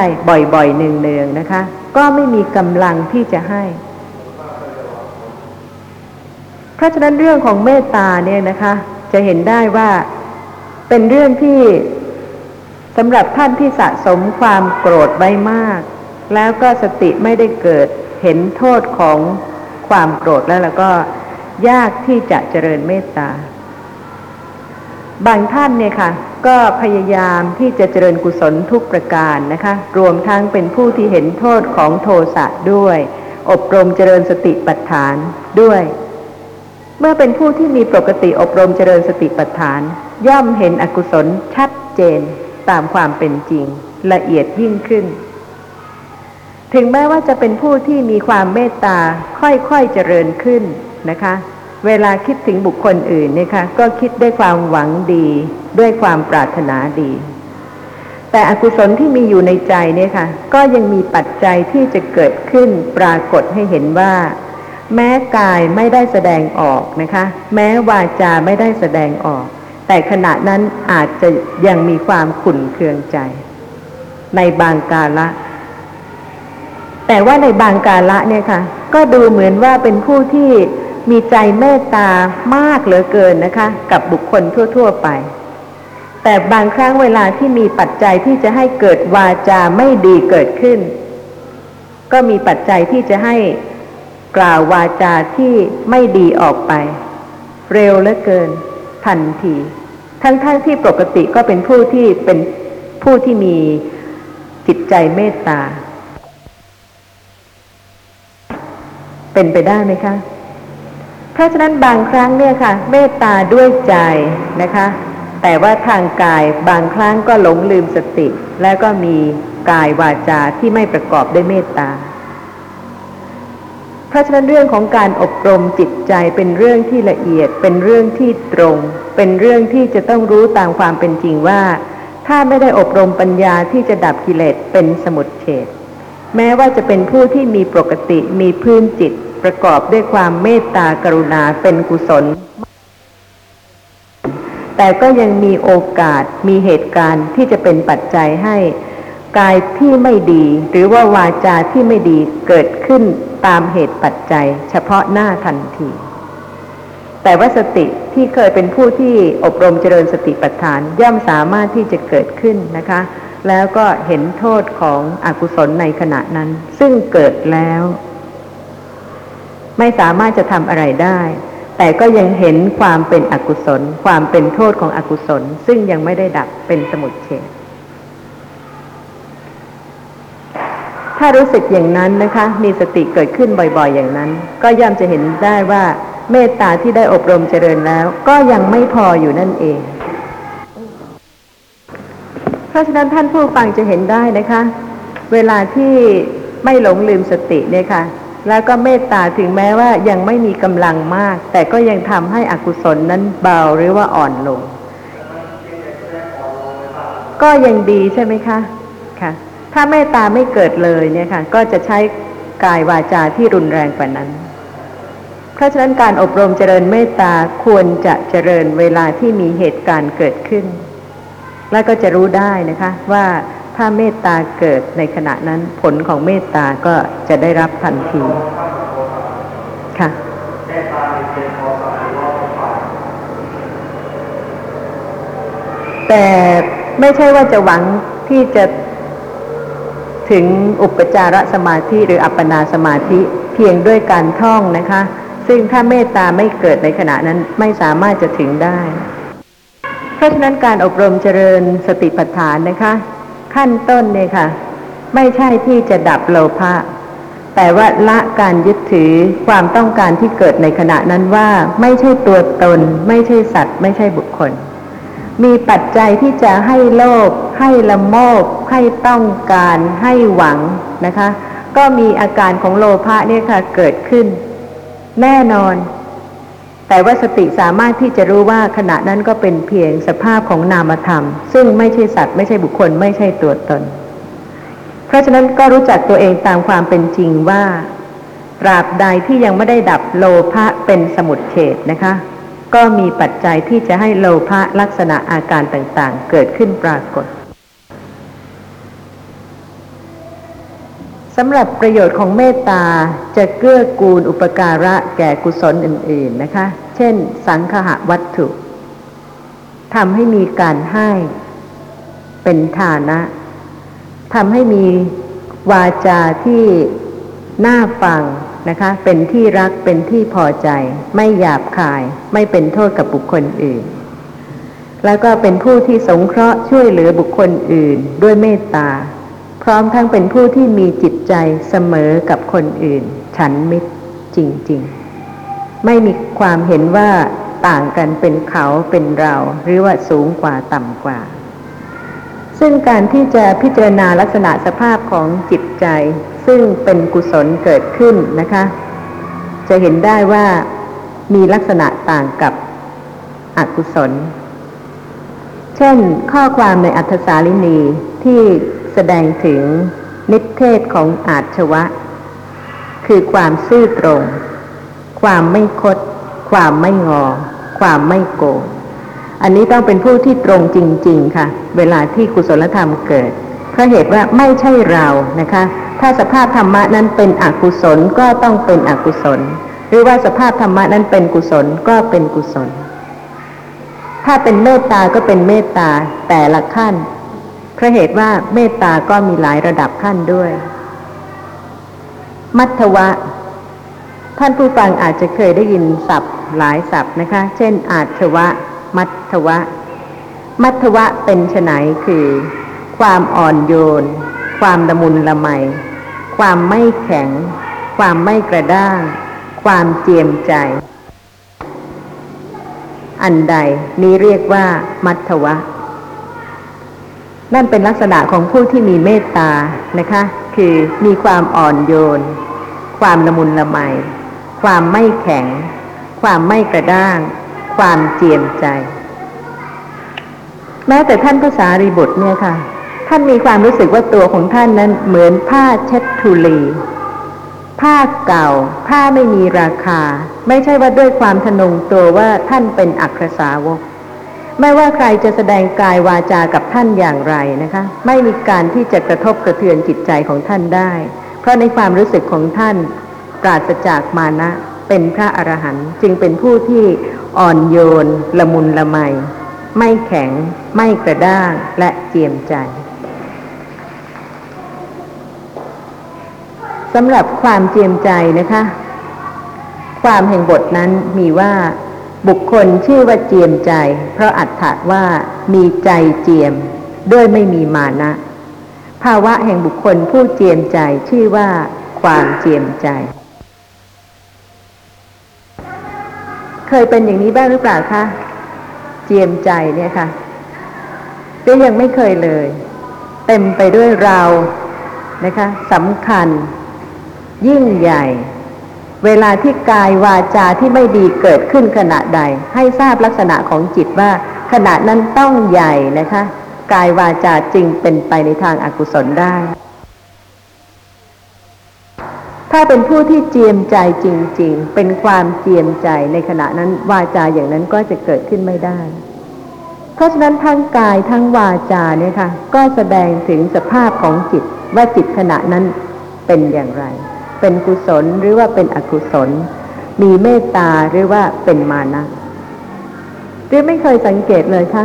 Speaker 2: บ่อยๆเนืองๆนะคะ ก็ไม่มีกำลังที่จะให้ เพราะฉะนั้นเรื่องของเมตตาเนี่ยนะคะ จะเห็นได้ว่าเป็นเรื่องที่สำหรับท่านที่สะสมความโกรธไว้มาก แล้วก็สติไม่ได้เกิดเห็นโทษของความโกรธแล้วแล้วก็ยากที่จะเจริญเมตตา บางท่านเนี่ยค่ะ ก็พยายามที่จะเจริญกุศลทุกประการนะคะ รวมทั้งเป็นผู้ที่เห็นโทษของโทสะด้วย อบรมเจริญสติปัฏฐานด้วย เมื่อเป็นผู้ที่มีปกติอบรมเจริญสติปัฏฐาน ย่อมเห็นอกุศลชัดเจนตามความเป็นจริง ละเอียดยิ่งขึ้น ถึงแม้ว่าจะเป็นผู้ที่มีความเมตตาค่อยๆเจริญขึ้นนะคะ เวลาคิดถึงบุคคลอื่นนี่ยค่ะก็คิดด้วยความหวังดี ด้วยความปรารถนาดี แต่อกุศลที่มีอยู่ในใจเนี่ยค่ะ ก็ยังมีปัจจัยที่จะเกิดขึ้นปรากฏให้เห็นว่า แม้กายไม่ได้แสดงออกนะคะ แม้วาจาไม่ได้แสดงออก แต่ขณะนั้นอาจจะยังมีความขุ่นเคืองใจ ในบางกาละ แต่ว่าในบางกาละเนี่ยค่ะ ก็ดูเหมือนว่าเป็นผู้ที่มีใจเมตตามากเหลือเกินนะคะ กับบุคคลทั่ว ๆ ไป แต่บางครั้งเวลาที่มีปัจจัยที่จะให้เกิดวาจาไม่ดีเกิดขึ้น ก็มีปัจจัยที่จะให้ กล่าววาจาที่ไม่ดีออกไป เร็วเหลือเกิน ทันที ทั้งๆทที่ปกติก็เป็นผู้ที่เป็นผู้ที่มีจิตใจเมตตา เป็นไปได้ไหมคะเพราะฉะนั้นบางครั้งเนี่ยค่ะ เมตตาด้วยใจนะคะ แต่ว่าทางกายบางครั้งก็หลงลืมสติ แล้วก็มีกายวาจาที่ไม่ประกอบด้วยเมตตา เพราะฉะนั้นเรื่องของการอบรมจิตใจเป็นเรื่องที่ละเอียด เป็นเรื่องที่ตรง เป็นเรื่องที่จะต้องรู้ตามความเป็นจริงว่า ถ้าไม่ได้อบรมปัญญาที่จะดับกิเลสเป็นสมุดเฉดแม้ว่าจะเป็นผู้ที่มีปกติมีพื้นจิตประกอบด้วยความเมตตากรุณาเป็นกุศล แต่ก็ยังมีโอกาสมีเหตุการณ์ที่จะเป็นปัจจัยให้ กายที่ไม่ดี หรือว่าวาจาที่ไม่ดีเกิดขึ้น ตามเหตุปัจจัย เฉพาะหน้าทันที แต่ว่าสติที่เคยเป็นผู้ที่อบรมเจริญสติปัฏฐานย่อมสามารถที่จะเกิดขึ้นนะคะ แล้วก็เห็นโทษของอกุศลในขณะนั้น ซึ่งเกิดแล้ว ไม่สามารถจะทำอะไรได้ แต่ก็ยังเห็นความเป็นอกุศล ความเป็นโทษของอกุศล ซึ่งยังไม่ได้ดับเป็นสมุทเฉด ถ้ารู้สึกอย่างนั้นนะคะ มีสติเกิดขึ้นบ่อยๆ อย่างนั้น ก็ย่อมจะเห็นได้ว่าเมตตาที่ได้อบรมเจริญแล้ว ก็ยังไม่พออยู่นั่นเอง เพราะฉะนั้นท่านผู้ฟังจะเห็นได้นะคะ เวลาที่ไม่หลงลืมสติเนี่ยค่ะ แล้วก็เมตตาถึงแม้ว่ายังไม่มีกำลังมาก แต่ก็ยังทำให้อกุศลนั้นเบาหรือว่าอ่อนลง ก็ยังดีใช่ไหมคะค่ะ ถ้าเมตตาไม่เกิดเลยเนี่ยค่ะก็จะใช้กายวาจาที่รุนแรงกว่านั้น เพราะฉะนั้นการอบรมเจริญเมตตาควรจะเจริญเวลาที่มีเหตุการณ์เกิดขึ้น แล้วก็จะรู้ได้นะคะว่าถ้าเมตตาเกิดในขณะนั้นผลของเมตตาก็จะได้รับทันทีค่ะแต่ไม่ใช่ว่าจะหวังที่จะ ถึงอุปจารสมาธิหรืออัปปนาสมาธิเพียงด้วยการท่องนะคะ ซึ่งถ้าเมตตาไม่เกิดในขณะนั้นไม่สามารถจะถึงได้ เพราะฉะนั้นการอบรมเจริญสติปัฏฐานนะคะ ขั้นต้นเนี่ยค่ะ ไม่ใช่ที่จะดับโลภะแต่ว่าละการยึดถือความต้องการที่เกิดในขณะนั้นว่าไม่ใช่ตัวตน ไม่ใช่สัตว์ ไม่ใช่บุคคล มีปัจจัยที่จะให้โลภให้ละโมบให้ต้องการให้หวังนะคะ ก็มีอาการของโลภะเนี่ยค่ะเกิดขึ้น แน่นอน แต่ว่าสติสามารถที่จะรู้ว่าขณะนั้นก็เป็นเพียงสภาพของนามธรรม ซึ่งไม่ใช่สัตว์ไม่ใช่บุคคลไม่ใช่ตัวตน เพราะฉะนั้นก็รู้จักตัวเองตามความเป็นจริงว่าตราบใดที่ยังไม่ได้ดับโลภะเป็นสมุดเฉดนะคะ ก็มีปัจจัยที่จะให้โลภะลักษณะอาการต่างๆ เกิดขึ้นปรากฏสำหรับประโยชน์ของเมตตาจะเกื้อกูลอุปการะแก่กุศลอื่น ๆนะคะ เช่น สังคหะวัตถุทำให้มีการให้เป็นฐานะทำให้มีวาจาที่น่าฟัง นะคะ เป็นที่รักเป็นที่พอใจ ไม่หยาบคาย ไม่เป็นโทษกับบุคคลอื่น แล้วก็เป็นผู้ที่สงเคราะห์ช่วยเหลือบุคคลอื่น ด้วยเมตตา พร้อมทั้งเป็นผู้ที่มีจิตใจเสมอกับคนอื่น ฉันมิตรจริง ๆ ไม่มีความเห็นว่าต่างกันเป็นเขาเป็นเรา หรือว่าสูงกว่าต่ำกว่า ซึ่งการที่จะพิจารณาลักษณะสภาพของจิตใจ ซึ่งเป็นกุศลเกิดขึ้นนะคะ จะเห็นได้ว่ามีลักษณะต่างกับอกุศล เช่นข้อความในอัธสาลินีที่แสดงถึงนิเทศของอาชวะ คือความซื่อตรง ความไม่คด ความไม่งอ ความไม่โกง อันนี้ต้องเป็นผู้ที่ตรงจริง ๆ ค่ะ เวลาที่กุศลธรรมเกิดเพราะเหตุว่าไม่ใช่เรานะคะ ถ้าสภาพธรรมะนั้นเป็นอกุศลก็ต้องเป็นอกุศล หรือว่าสภาพธรรมะนั้นเป็นกุศลก็เป็นกุศล ถ้าเป็นเมตตาก็เป็นเมตตาแต่ละขั้นเพราะเหตุว่าเมตตาก็มีหลายระดับขั้นด้วย มัทวะ ท่านผู้ฟังอาจจะเคยได้ยินศัพท์หลายศัพท์นะคะ เช่น อาชวะ มัทวะ มัทวะเป็นไฉนคือ ความอ่อนโยน ความละมุนละไม ความไม่แข็ง ความไม่กระด้าง ความเจียมใจ อันใดนี้เรียกว่า มัทวะ นั่นเป็นลักษณะของผู้ที่มีเมตตานะคะ คือมีความอ่อนโยน ความละมุนละไม ความไม่แข็ง ความไม่กระด้าง ความเจียมใจ แม้แต่ท่านภาษารีบุตรเนี่ยค่ะ ท่านมีความรู้สึกว่าตัวของท่านนั้นเหมือนผ้าเช็ดทุลี ผ้าเก่า ผ้าไม่มีราคา ไม่ใช่ว่าด้วยความทะนงตัวว่าท่านเป็นอัครสาวก ไม่ว่าใครจะแสดงกายวาจากับท่านอย่างไรนะคะ ไม่มีการที่จะกระทบกระเทือนจิตใจของท่านได้ เพราะในความรู้สึกของท่านปราศจากมานะ เป็นพระอรหันต์จึงเป็นผู้ที่อ่อนโยน ละมุนละไม ไม่แข็ง ไม่กระด้างและเจียมใจสำหรับความเจียมใจนะคะ ความแห่งบทนั้นมีว่าบุคคลชื่อว่าเจียมใจ เพราะอัตถะว่ามีใจเจียม ด้วยไม่มีมานะ ภาวะแห่งบุคคลผู้เจียมใจชื่อว่าความเจียมใจ เคยเป็นอย่างนี้บ้างหรือเปล่าคะเจียมใจเนี่ยค่ะก็ยังไม่เคยเลย เต็มไปด้วยเรานะคะสำคัญ ยิ่งใหญ่ เวลาที่กายวาจาที่ไม่ดีเกิดขึ้นขณะใด ให้ทราบลักษณะของจิตว่าขณะนั้นต้องใหญ่นะคะ กายวาจาจริงเป็นไปในทางอากุศลได้ ถ้าเป็นผู้ที่เจียมใจจริง ๆ เป็นความเจียมใจในขณะนั้นวาจาอย่างนั้นก็จะเกิดขึ้นไม่ได้ เพราะฉะนั้นทั้งกายทั้งวาจาเนี่ยค่ะ ก็แสดงถึงสภาพของจิตว่าจิตขณะนั้นเป็นอย่างไร เป็นกุศลหรือว่าเป็นอกุศล มีเมตตาหรือว่าเป็นมานะหรือไม่เคยสังเกตเลยค่ะ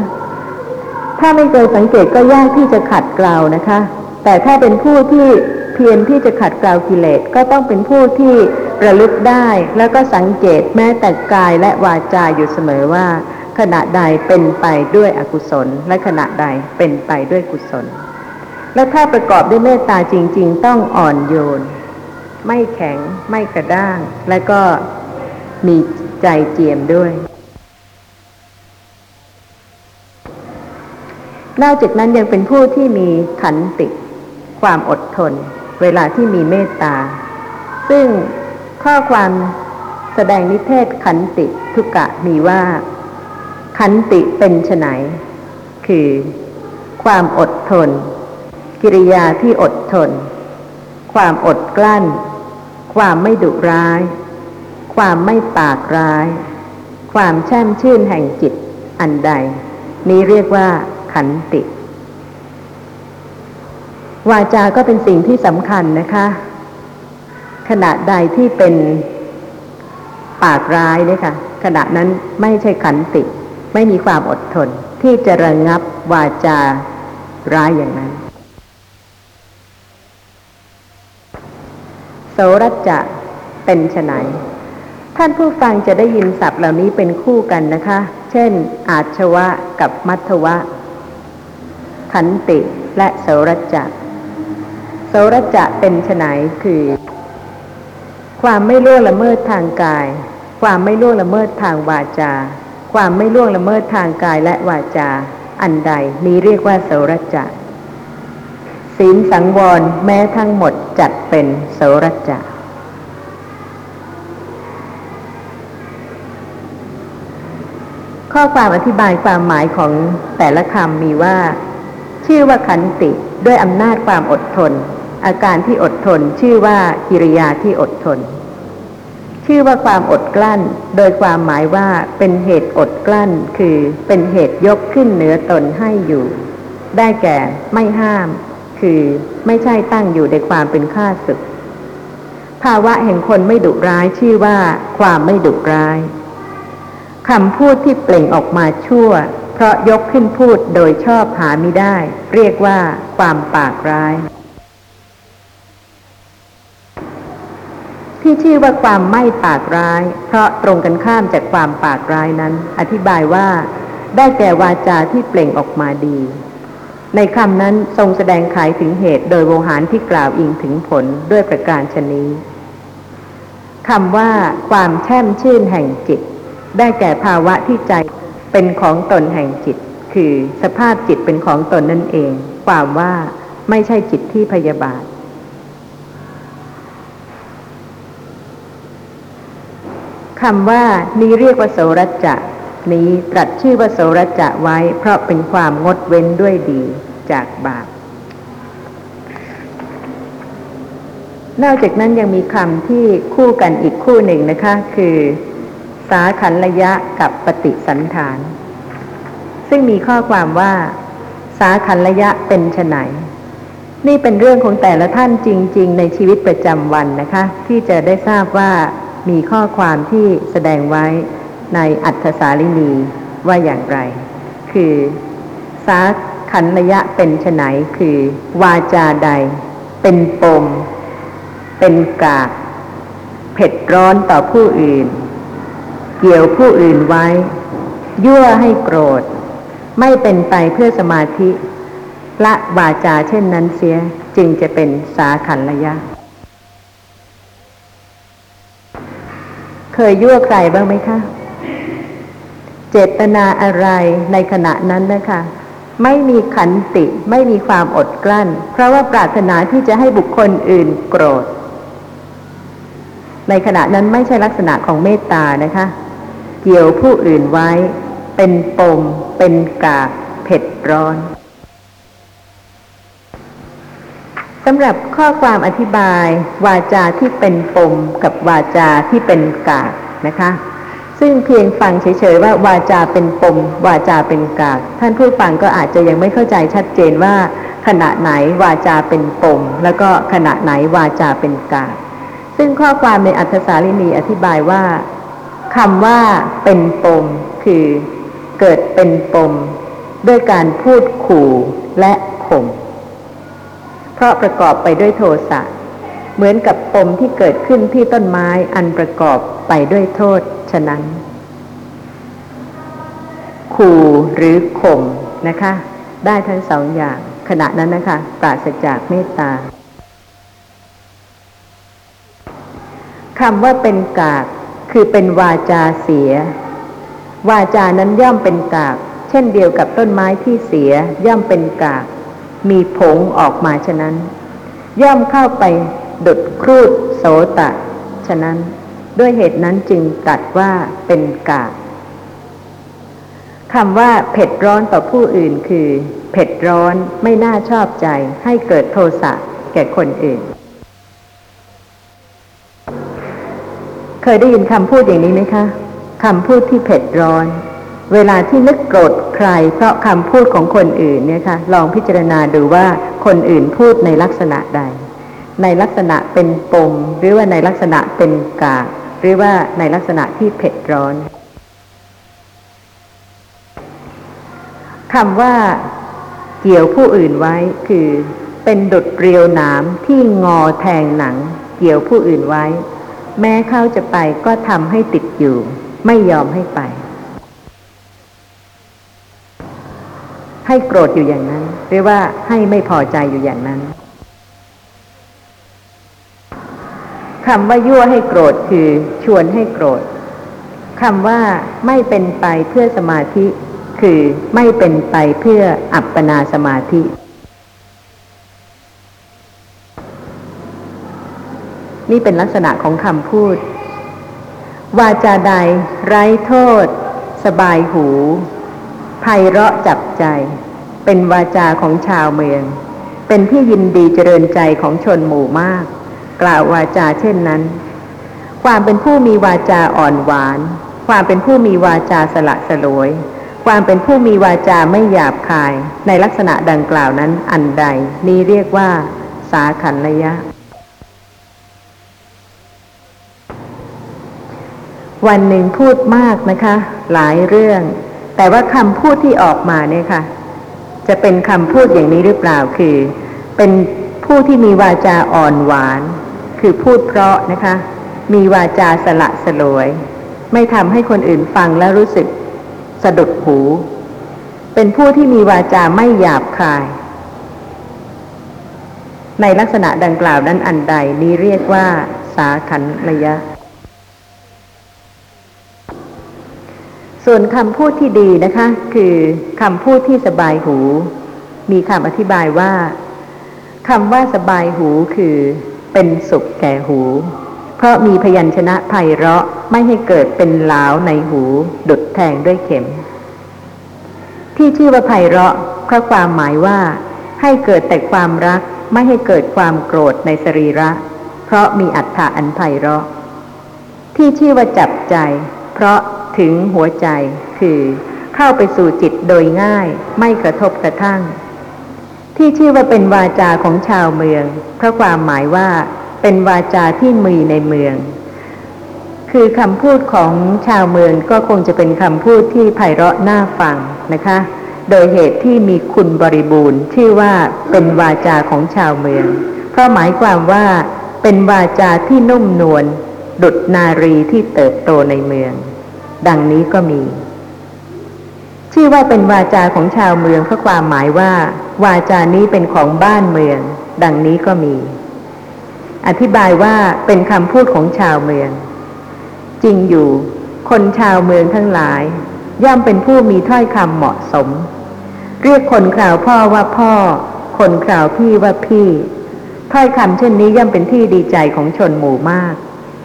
Speaker 2: ถ้าไม่เคยสังเกตก็ยากที่จะขัดเกลานะคะ แต่ถ้าเป็นผู้ที่ เพียรที่จะขัดเกลากิเลสก็ต้องเป็นผู้ที่ระลึกได้ แล้วก็สังเกตแม้แต่กายและวาจาอยู่เสมอว่า ขณะใดเป็นไปด้วยอกุศล และขณะใดเป็นไปด้วยกุศล และถ้าประกอบด้วยเมตตาจริง ๆ ต้องอ่อนโยน ไม่แข็งไม่กระด้าง และก็มีใจเจียมด้วยนอกจากนั้นยังเป็นผู้ที่มีขันติ ความอดทน เวลาที่มีเมตตา ซึ่งข้อความแสดงนิเทศขันติทุกะมีว่า ขันติเป็นไฉนคือ ความอดทน กิริยาที่อดทน ความอดกลั้น ความไม่ดุร้าย ความไม่ปากร้าย ความแช่มชื่นแห่งจิตอันใด นี้เรียกว่าขันติ วาจาก็เป็นสิ่งที่สำคัญนะคะ ขณะใดที่เป็นปากร้ายเนี่ยค่ะขณะนั้นไม่ใช่ขันติ ไม่มีความอดทน ที่จะระงงับวาจาร้ายอย่างนั้น โสรัจจะเป็นไฉนท่านผู้ฟังจะได้ยินศัพท์เหล่านี้เป็นคู่กันนะคะ เช่น อาชวะกับมัทวะ ขันติและโสรัจจะ สรจจะเป็นไฉนคือ ความไม่ล่วงละเมิดทางกาย ความไม่ล่วงละเมิดทางวาจา ความไม่ล่วงละเมิดทางกายและวาจา อันใดนี้เรียกว่าโสรจจะศีลสังวรแม้ทั้งหมดจัดเป็นโสรัจจะข้อความอธิบายความหมายของแต่ละคำมีว่า ชื่อว่าขันติด้วยอำนาจความอดทน อาการที่อดทน ชื่อว่ากิริยาที่อดทน ชื่อว่าความอดกลั้น โดยความหมายว่าเป็นเหตุอดกลั้น คือเป็นเหตุยกขึ้นเหนือตนให้อยู่ ได้แก่ไม่ห้าม คือไม่ใช่ตั้งอยู่ในความเป็นข้าศึก ภาวะแห่งคนไม่ดุร้ายชื่อว่าความไม่ดุร้ายคำพูดที่เปล่งออกมาชั่ว เพราะยกขึ้นพูดโดยชอบหาไม่ได้ เรียกว่าความปากร้าย ที่ชื่อว่าความไม่ปากร้าย เพราะตรงกันข้ามจากความปากร้ายนั้น อธิบายว่าได้แก่วาจาที่เปล่งออกมาดี ในคำนั้นทรงแสดงขายถึงเหตุโดยโวหารที่กล่าวอิงถึงผลด้วยประการชนี้คำว่าความแช่มชื่นแห่งจิต ได้แก่ภาวะที่ใจเป็นของตนแห่งจิต คือสภาพจิตเป็นของตนนั่นเอง ความว่าไม่ใช่จิตที่พยาบาท คำว่านี้เรียกว่าโสรจจะนี้ตรัสชื่อว่าโสรจจะไว้ เพราะเป็นความงดเว้นด้วยดีจากบาปนอกจากนั้นยังมีคำที่คู่กันอีกคู่หนึ่งนะคะ คือ สาขันระยะกับปฏิสันฐาน ซึ่งมีข้อความว่า สาขันระยะเป็นไฉนนี่เป็นเรื่องของแต่ละท่านจริง ๆ ในชีวิตประจำวันนะคะ ที่จะได้ทราบว่า มีข้อความที่แสดงไว้ในอัตถสาลินีว่าอย่างไร คือ สาขันระยะเป็นไฉนคือ วาจาใด เป็นปม เป็นกากเผ็ดร้อนต่อผู้อื่น เกี่ยวผู้อื่นไว้ ยั่วให้โกรธ ไม่เป็นไปเพื่อสมาธิ ละวาจาเช่นนั้นเสียจึงจะเป็นสาขันระยะ เคยยั่วใครบ้างไหมคะ เจตนาอะไรในขณะนั้นนะคะไม่มีขันติไม่มีความอดกลั้น เพราะว่าปรารถนาที่จะให้บุคคลอื่นโกรธ ในขณะนั้นไม่ใช่ลักษณะของเมตตานะคะ เกี่ยวผู้อื่นไว้ เป็นปม เป็นกากเผ็ดร้อน สำหรับข้อความอธิบาย วาจาที่เป็นปมกับวาจาที่เป็นกากนะคะ ซึ่งเพียงฟังเฉยๆว่าวาจาเป็นปม วาจาเป็นกาก ท่านผู้ฟังก็อาจจะยังไม่เข้าใจชัดเจนว่า ขณะไหนวาจาเป็นปม แล้วก็ขณะไหนวาจาเป็นกาก ซึ่งข้อความในอัธสาลินีอธิบายว่าคำว่าเป็นปม คือเกิดเป็นปม ด้วยการพูดขู่และข่ม เพราะประกอบไปด้วยโทสะเหมือนกับปมที่เกิดขึ้นที่ต้นไม้อันประกอบไปด้วยโทษฉะนั้น ขู่หรือข่มนะคะ ได้ทั้งสองอย่างขณะนั้นนะคะ ปราศจากเมตตาคำว่าเป็นกาก คือเป็นวาจาเสีย วาจานั้นย่อมเป็นกาก เช่นเดียวกับต้นไม้ที่เสียย่อมเป็นกาก มีผงออกมาฉะนั้น ย่อมเข้าไปดุดครูดโสตะ ฉะนั้นด้วยเหตุนั้นจึงตัดว่าเป็นกาคำว่าเผ็ดร้อนต่อผู้อื่นคือ เผ็ดร้อนไม่น่าชอบใจให้เกิดโทสะแก่คนอื่น เคยได้ยินคำพูดอย่างนี้ไหมคะคำพูดที่เผ็ดร้อน เวลาที่นึกโกรธใคร เพราะคำพูดของคนอื่นเนี่ยคะลองพิจารณาดูว่าคนอื่นพูดในลักษณะใด ในลักษณะเป็นปม หรือว่าในลักษณะเป็นกากหรือว่าในลักษณะที่เผ็ดร้อนคำว่าเกี่ยวผู้อื่นไว้คือเป็นดุดเรียวหนามที่งอแทงหนัง เกี่ยวผู้อื่นไว้ แม้เขาจะไปก็ทำให้ติดอยู่ ไม่ยอมให้ไป ให้โกรธอยู่อย่างนั้น หรือว่าให้ไม่พอใจอยู่อย่างนั้นคำว่ายั่วให้โกรธคือชวนให้โกรธคำว่าไม่เป็นไปเพื่อสมาธิ คือไม่เป็นไปเพื่ออัปปนาสมาธิ นี่เป็นลักษณะของคำพูด วาจาใด ไร้โทษ สบายหู ไพเราะจับใจ เป็นวาจาของชาวเมือง เป็นที่ยินดีเจริญใจของชนหมู่มาก กล่าววาจาเช่นนั้น ความเป็นผู้มีวาจาอ่อนหวาน ความเป็นผู้มีวาจาสละสลวย ความเป็นผู้มีวาจาไม่หยาบคาย ในลักษณะดังกล่าวนั้นอันใด นี้เรียกว่า สาขันระยะวันหนึ่งพูดมากนะคะ หลายเรื่อง แต่ว่าคำพูดที่ออกมาเนี่ยค่ะ จะเป็นคำพูดอย่างนี้หรือเปล่าคือ เป็นผู้ที่มีวาจาอ่อนหวาน คือพูดเพราะนะคะ มีวาจาสละสลวย ไม่ทำให้คนอื่นฟังแล้วรู้สึกสะดุดหู เป็นผู้ที่มีวาจาไม่หยาบคาย ในลักษณะดังกล่าวนั้นอันใดนี้เรียกว่า สาขันระยะ ส่วนคำพูดที่ดีนะคะ คือคำพูดที่สบายหู มีคำอธิบายว่าคำว่าสบายหูคือเป็นสุขแก่หู เพราะมีพยัญชนะไพเราะไม่ให้เกิดเป็นหลาวในหู ดุดแทงด้วยเข็ม ที่ชื่อว่าไพเราะเพราะความหมายว่า ให้เกิดแต่ความรักไม่ให้เกิดความโกรธในสรีระ เพราะมีอัฏฐะอันไพเราะ ที่ชื่อว่าจับใจ เพราะ ถึงหัวใจคือเข้าไปสู่จิตโดยง่ายไม่กระทบกระทั่ง ที่ชื่อว่าเป็นวาจาของชาวเมือง เพราะความหมายว่าเป็นวาจาที่มีในเมือง คือคำพูดของชาวเมืองก็คงจะเป็นคำพูดที่ไพเราะน่าฟังนะคะ โดยเหตุที่มีคุณบริบูรณ์ ชื่อว่าเป็นวาจาของชาวเมือง เพราะหมายความว่าเป็นวาจาที่นุ่มนวลดุดนารีที่เติบโตในเมือง ดังนี้ก็มี ชื่อว่าเป็นวาจาของชาวเมืองเพราะความหมายว่า วาจานี้เป็นของบ้านเมือง ดังนี้ก็มี อธิบายว่าเป็นคำพูดของชาวเมือง จริงอยู่ คนชาวเมืองทั้งหลาย ย่อมเป็นผู้มีถ้อยคำเหมาะสม เรียกคนคราวพ่อว่าพ่อ คนคราวพี่ว่าพี่ถ้อยคำเช่นนี้ย่อมเป็นที่ดีใจของชนหมู่มาก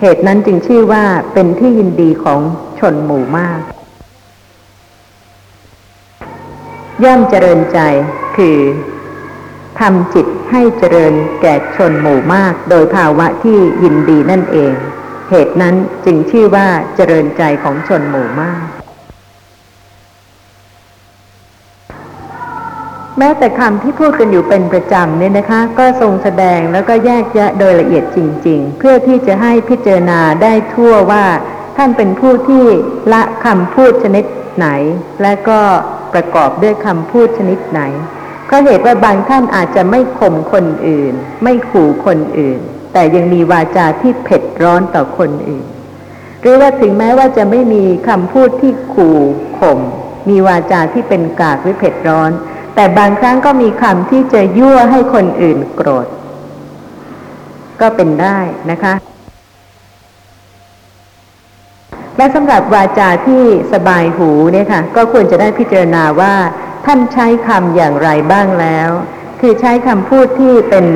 Speaker 2: เหตุนั้นจึงชื่อว่าเป็นที่ยินดีของ ชนหมู่มาก ย่อมเจริญใจคือทำจิตให้เจริญแก่ชนหมู่มาก โดยภาวะที่ยินดีนั่นเอง เหตุนั้นจึงชื่อว่าเจริญใจของชนหมู่มาก แม้แต่คำที่พูดกันอยู่เป็นประจำเนี่ยนะคะ ก็ทรงแสดงแล้วก็แยกแยะโดยละเอียดจริง ๆ เพื่อที่จะให้พิจารณาได้ทั่วว่า ท่านเป็นผู้ที่ละคำพูดชนิดไหน และก็ประกอบด้วยคำพูดชนิดไหนก็เหตุว่าบางท่านอาจจะไม่ข่มคนอื่น ไม่ขู่คนอื่น แต่ยังมีวาจาที่เผ็ดร้อนต่อคนอื่น หรือว่าถึงแม้ว่าจะไม่มีคำพูดที่ขู่ข่มมีวาจาที่เป็นกากหรือเผ็ดร้อน แต่บางครั้งก็มีคำที่จะยั่วให้คนอื่นโกรธ ก็เป็นได้นะคะ และสำหรับวาจาที่สบายหูเนี่ยค่ะ ก็ควรจะได้พิจารณาว่าท่านใช้คำอย่างไรบ้างแล้ว คือใช้คำพูดที่เป็น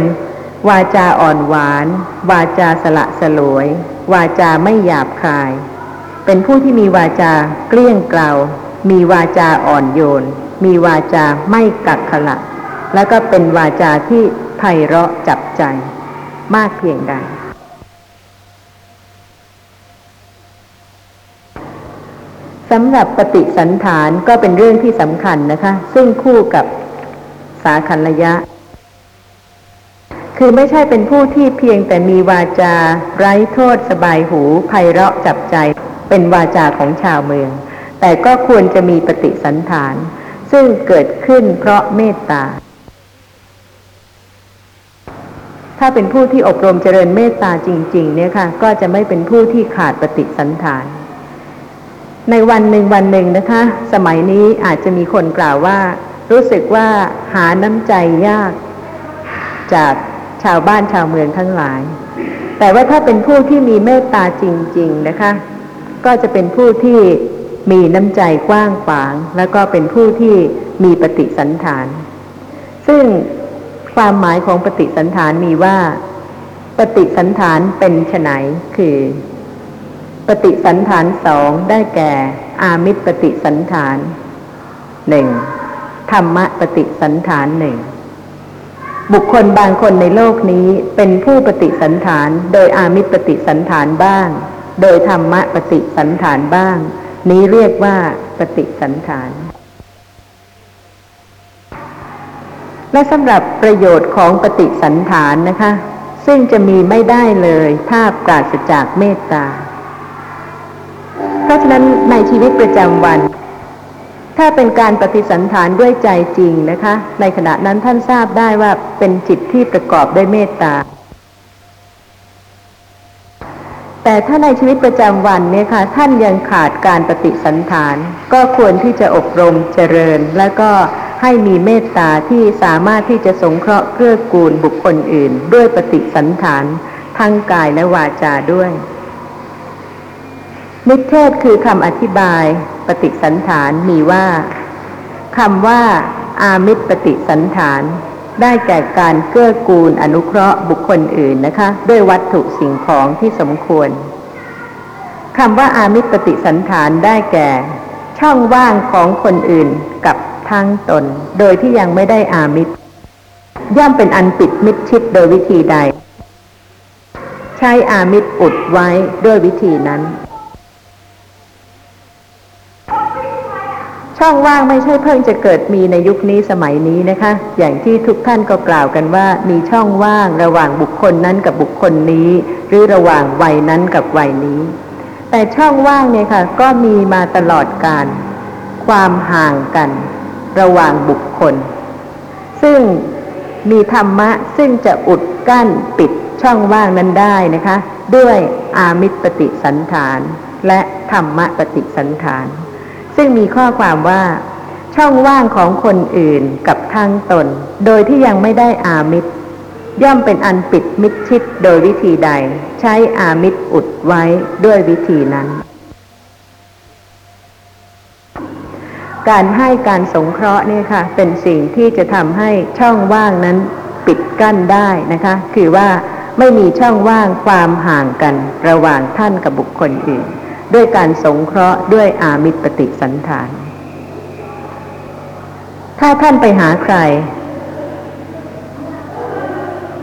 Speaker 2: วาจาอ่อนหวาน วาจาสละสลวย วาจาไม่หยาบคาย เป็นผู้ที่มีวาจาเกลี้ยงเกลามีวาจาอ่อนโยน มีวาจาไม่กักขละ แล้วก็เป็นวาจาที่ไพเราะจับใจ มากเพียงใด สำหรับปฏิสันฐานก็เป็นเรื่องที่สำคัญนะคะ ซึ่งคู่กับสาคันระยะ คือไม่ใช่เป็นผู้ที่เพียงแต่มีวาจา ไร้โทษสบายหูไพเราะจับใจเป็นวาจาของชาวเมือง แต่ก็ควรจะมีปฏิสันฐาน ซึ่งเกิดขึ้นเพราะเมตตา ถ้าเป็นผู้ที่อบรมเจริญเมตตาจริง ๆ เนี่ยค่ะ ก็จะไม่เป็นผู้ที่ขาดปฏิสันฐาน ในวันหนึ่งวันหนึ่งนะคะ สมัยนี้อาจจะมีคนกล่าวว่า รู้สึกว่าหาน้ำใจยาก จากชาวบ้านชาวเมืองทั้งหลาย แต่ว่าถ้าเป็นผู้ที่มีเมตตาจริง ๆนะคะ ก็จะเป็นผู้ที่มีน้ำใจกว้างขวาง แล้วก็เป็นผู้ที่มีปฏิสันฐาน ซึ่งความหมายของปฏิสันฐานมีว่า ปฏิสันฐานเป็นไฉนคือ ปฏิสันฐานสองได้แก่ อามิตรปฏิสันฐานหนึ่งธรรมะปฏิสันฐานหนึ่งบุคคลบางคนในโลกนี้เป็นผู้ปฏิสันฐาน โดยอามิตรปฏิสันฐานบ้าง โดยธรรมะปฏิสันฐานบ้าง นี้เรียกว่าปฏิสันฐาน และสำหรับประโยชน์ของปฏิสันฐานนะคะ ซึ่งจะมีไม่ได้เลยถ้าปราศจากเมตตา เพราะฉะนั้นในชีวิตประจำวัน ถ้าเป็นการปฏิสันฐานด้วยใจจริงนะคะ ในขณะนั้นท่านทราบได้ว่าเป็นจิตที่ประกอบด้วยเมตตา แต่ถ้าในชีวิตประจำวันเนี่ยค่ะท่านยังขาดการปฏิสันฐาน ก็ควรที่จะอบรมเจริญ แล้วก็ให้มีเมตตาที่สามารถที่จะสงเคราะห์เกื้อกูลบุคคลอื่น ด้วยปฏิสันฐานทั้งกายและวาจาด้วย นิเทศคือคำอธิบายปฏิสันฐานมีว่าคำว่า อามิตรปฏิสันฐาน ได้แก่การเกื้อกูลอนุเคราะห์บุคคลอื่นนะคะ ด้วยวัตถุสิ่งของที่สมควรคำว่าอามิตรปฏิสันฐานได้แก่ ช่องว่างของคนอื่นกับทั้งตน โดยที่ยังไม่ได้อามิตร ย่อมเป็นอันปิดมิดชิดโดยวิธีใด ใช้อามิตรอุดไว้ด้วยวิธีนั้น ช่องว่างไม่ใช่เพิ่งจะเกิดมีในยุคนี้สมัยนี้นะคะ อย่างที่ทุกท่านก็กล่าวกันว่ามีช่องว่างระหว่างบุคคลนั้นกับบุคคลนี้ หรือระหว่างวัยนั้นกับวัยนี้ แต่ช่องว่างเนี่ยค่ะ ก็มีมาตลอดการ ความห่างกัน ระหว่างบุคคล ซึ่งมีธรรมะซึ่งจะอุดกั้นปิดช่องว่างนั้นได้นะคะ ด้วยอามิตรปฏิสันฐาน และธรรมะปฏิสันฐาน ซึ่งมีข้อความว่า ช่องว่างของคนอื่นกับทั้งตน โดยที่ยังไม่ได้อามิตร ย่อมเป็นอันปิดมิดชิดโดยวิธีใด ใช้อามิตรอุดไว้ด้วยวิธีนั้น การให้การสงเคราะห์เนี่ยค่ะ เป็นสิ่งที่จะทำให้ช่องว่างนั้นปิดกั้นได้นะคะ คือว่าไม่มีช่องว่างความห่างกันระหว่างท่านกับบุคคลอื่น ด้วยการสงเคราะห์ด้วยอามิตรปฏิสันฐาน ถ้าท่านไปหาใคร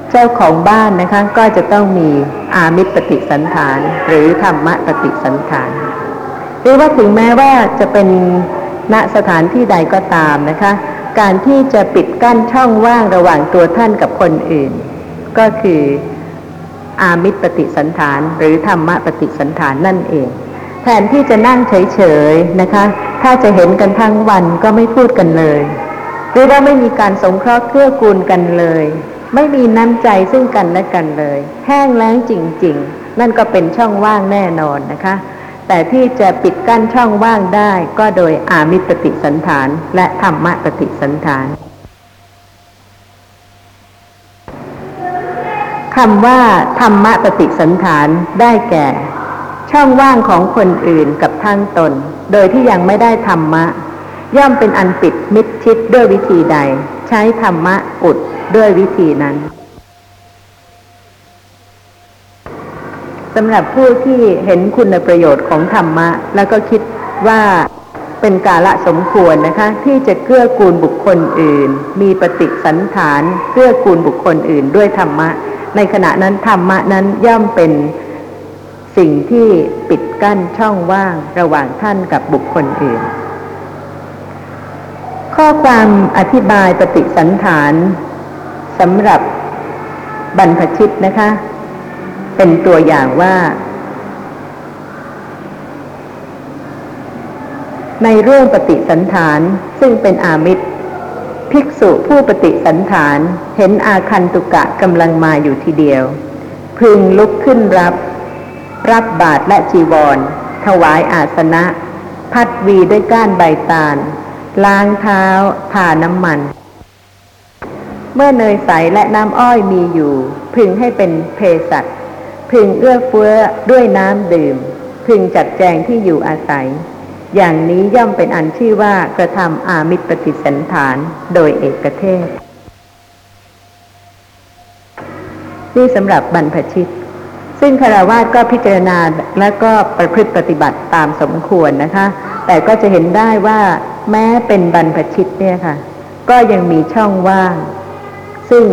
Speaker 2: เจ้าของบ้านนะคะก็จะต้องมีอามิตรปฏิสันฐาน หรือธรรมะปฏิสันฐาน หรือว่าถึงแม้ว่าจะเป็นณสถานที่ใดก็ตามนะคะ การที่จะปิดกั้นช่องว่างระหว่างตัวท่านกับคนอื่น ก็คืออามิตรปฏิสันฐาน หรือธรรมะปฏิสันฐานนั่นเอง แทนที่จะนั่งเฉยๆนะคะ ถ้าจะเห็นกันทั้งวันก็ไม่พูดกันเลยหรือว่าไม่มีการสงเคราะห์เกื้อกูลกันเลย ไม่มีน้ำใจซึ่งกันและกันเลย แห้งแล้งจริง ๆ นั่นก็เป็นช่องว่างแน่นอนนะคะ แต่ที่จะปิดกั้นช่องว่างได้ก็โดยอามิตรปฏิสันฐาน และธรรมะปฏิสันฐานคำว่าธรรมะปฏิสันฐานได้แก่ ช่องว่างของคนอื่นกับทั้งตน โดยที่ยังไม่ได้ธรรมะ ย่อมเป็นอันปิดมิดชิดด้วยวิธีใด ใช้ธรรมะอุดด้วยวิธีนั้นสำหรับผู้ที่เห็นคุณประโยชน์ของธรรมะ แล้วก็คิดว่าเป็นกาละสมควรนะคะ ที่จะเกื้อกูลบุคคลอื่น มีปฏิสันฐานเกื้อกูลบุคคลอื่นด้วยธรรมะ ในขณะนั้นธรรมะนั้นย่อมเป็น สิ่งที่ปิดกั้นช่องว่างระหว่างท่านกับบุคคลอื่น ข้อความอธิบายปฏิสันฐานสำหรับบรรพชิตนะคะ เป็นตัวอย่างว่า ในเรื่องปฏิสันฐานซึ่งเป็นอามิตร ภิกษุผู้ปฏิสันฐานเห็นอาคันตุกะกำลังมาอยู่ทีเดียว พึงลุกขึ้นรับ รับบาทและจีวร ถวายอาสนะ พัดวีด้วยก้านใบตาล ล้างเท้าทาน้ำมัน เมื่อเนยใสและน้ำอ้อยมีอยู่ พึงให้เป็นเภสัชพึงเอื้อเฟื้อด้วยน้ำดื่ม พึงจัดแจงที่อยู่อาศัย อย่างนี้ย่อมเป็นอันชื่อว่ากระทำอามิตรปฏิสันฐานโดยเอกเทศ นี่สำหรับบรรพชิต ซึ่งคารวาสก็พิจารณาและก็ประพฤติปฏิบัติตามสมควรนะคะ แต่ก็จะเห็นได้ว่าแม้เป็นบรรพชิตเนี่ยค่ะ ก็ยังมีช่องว่าง ซึ่ง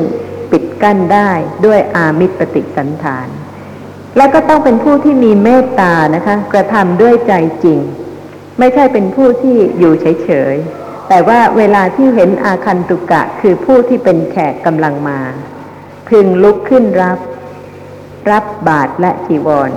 Speaker 2: ปิดกั้นได้ด้วยอามิตรปฏิสันฐาน และก็ต้องเป็นผู้ที่มีเมตตานะคะ กระทำด้วยใจจริง ไม่ใช่เป็นผู้ที่อยู่เฉยๆ แต่ว่าเวลาที่เห็นอาคันตุกะคือผู้ที่เป็นแขกกำลังมา พึงลุกขึ้นรับ รับบาทและจีวร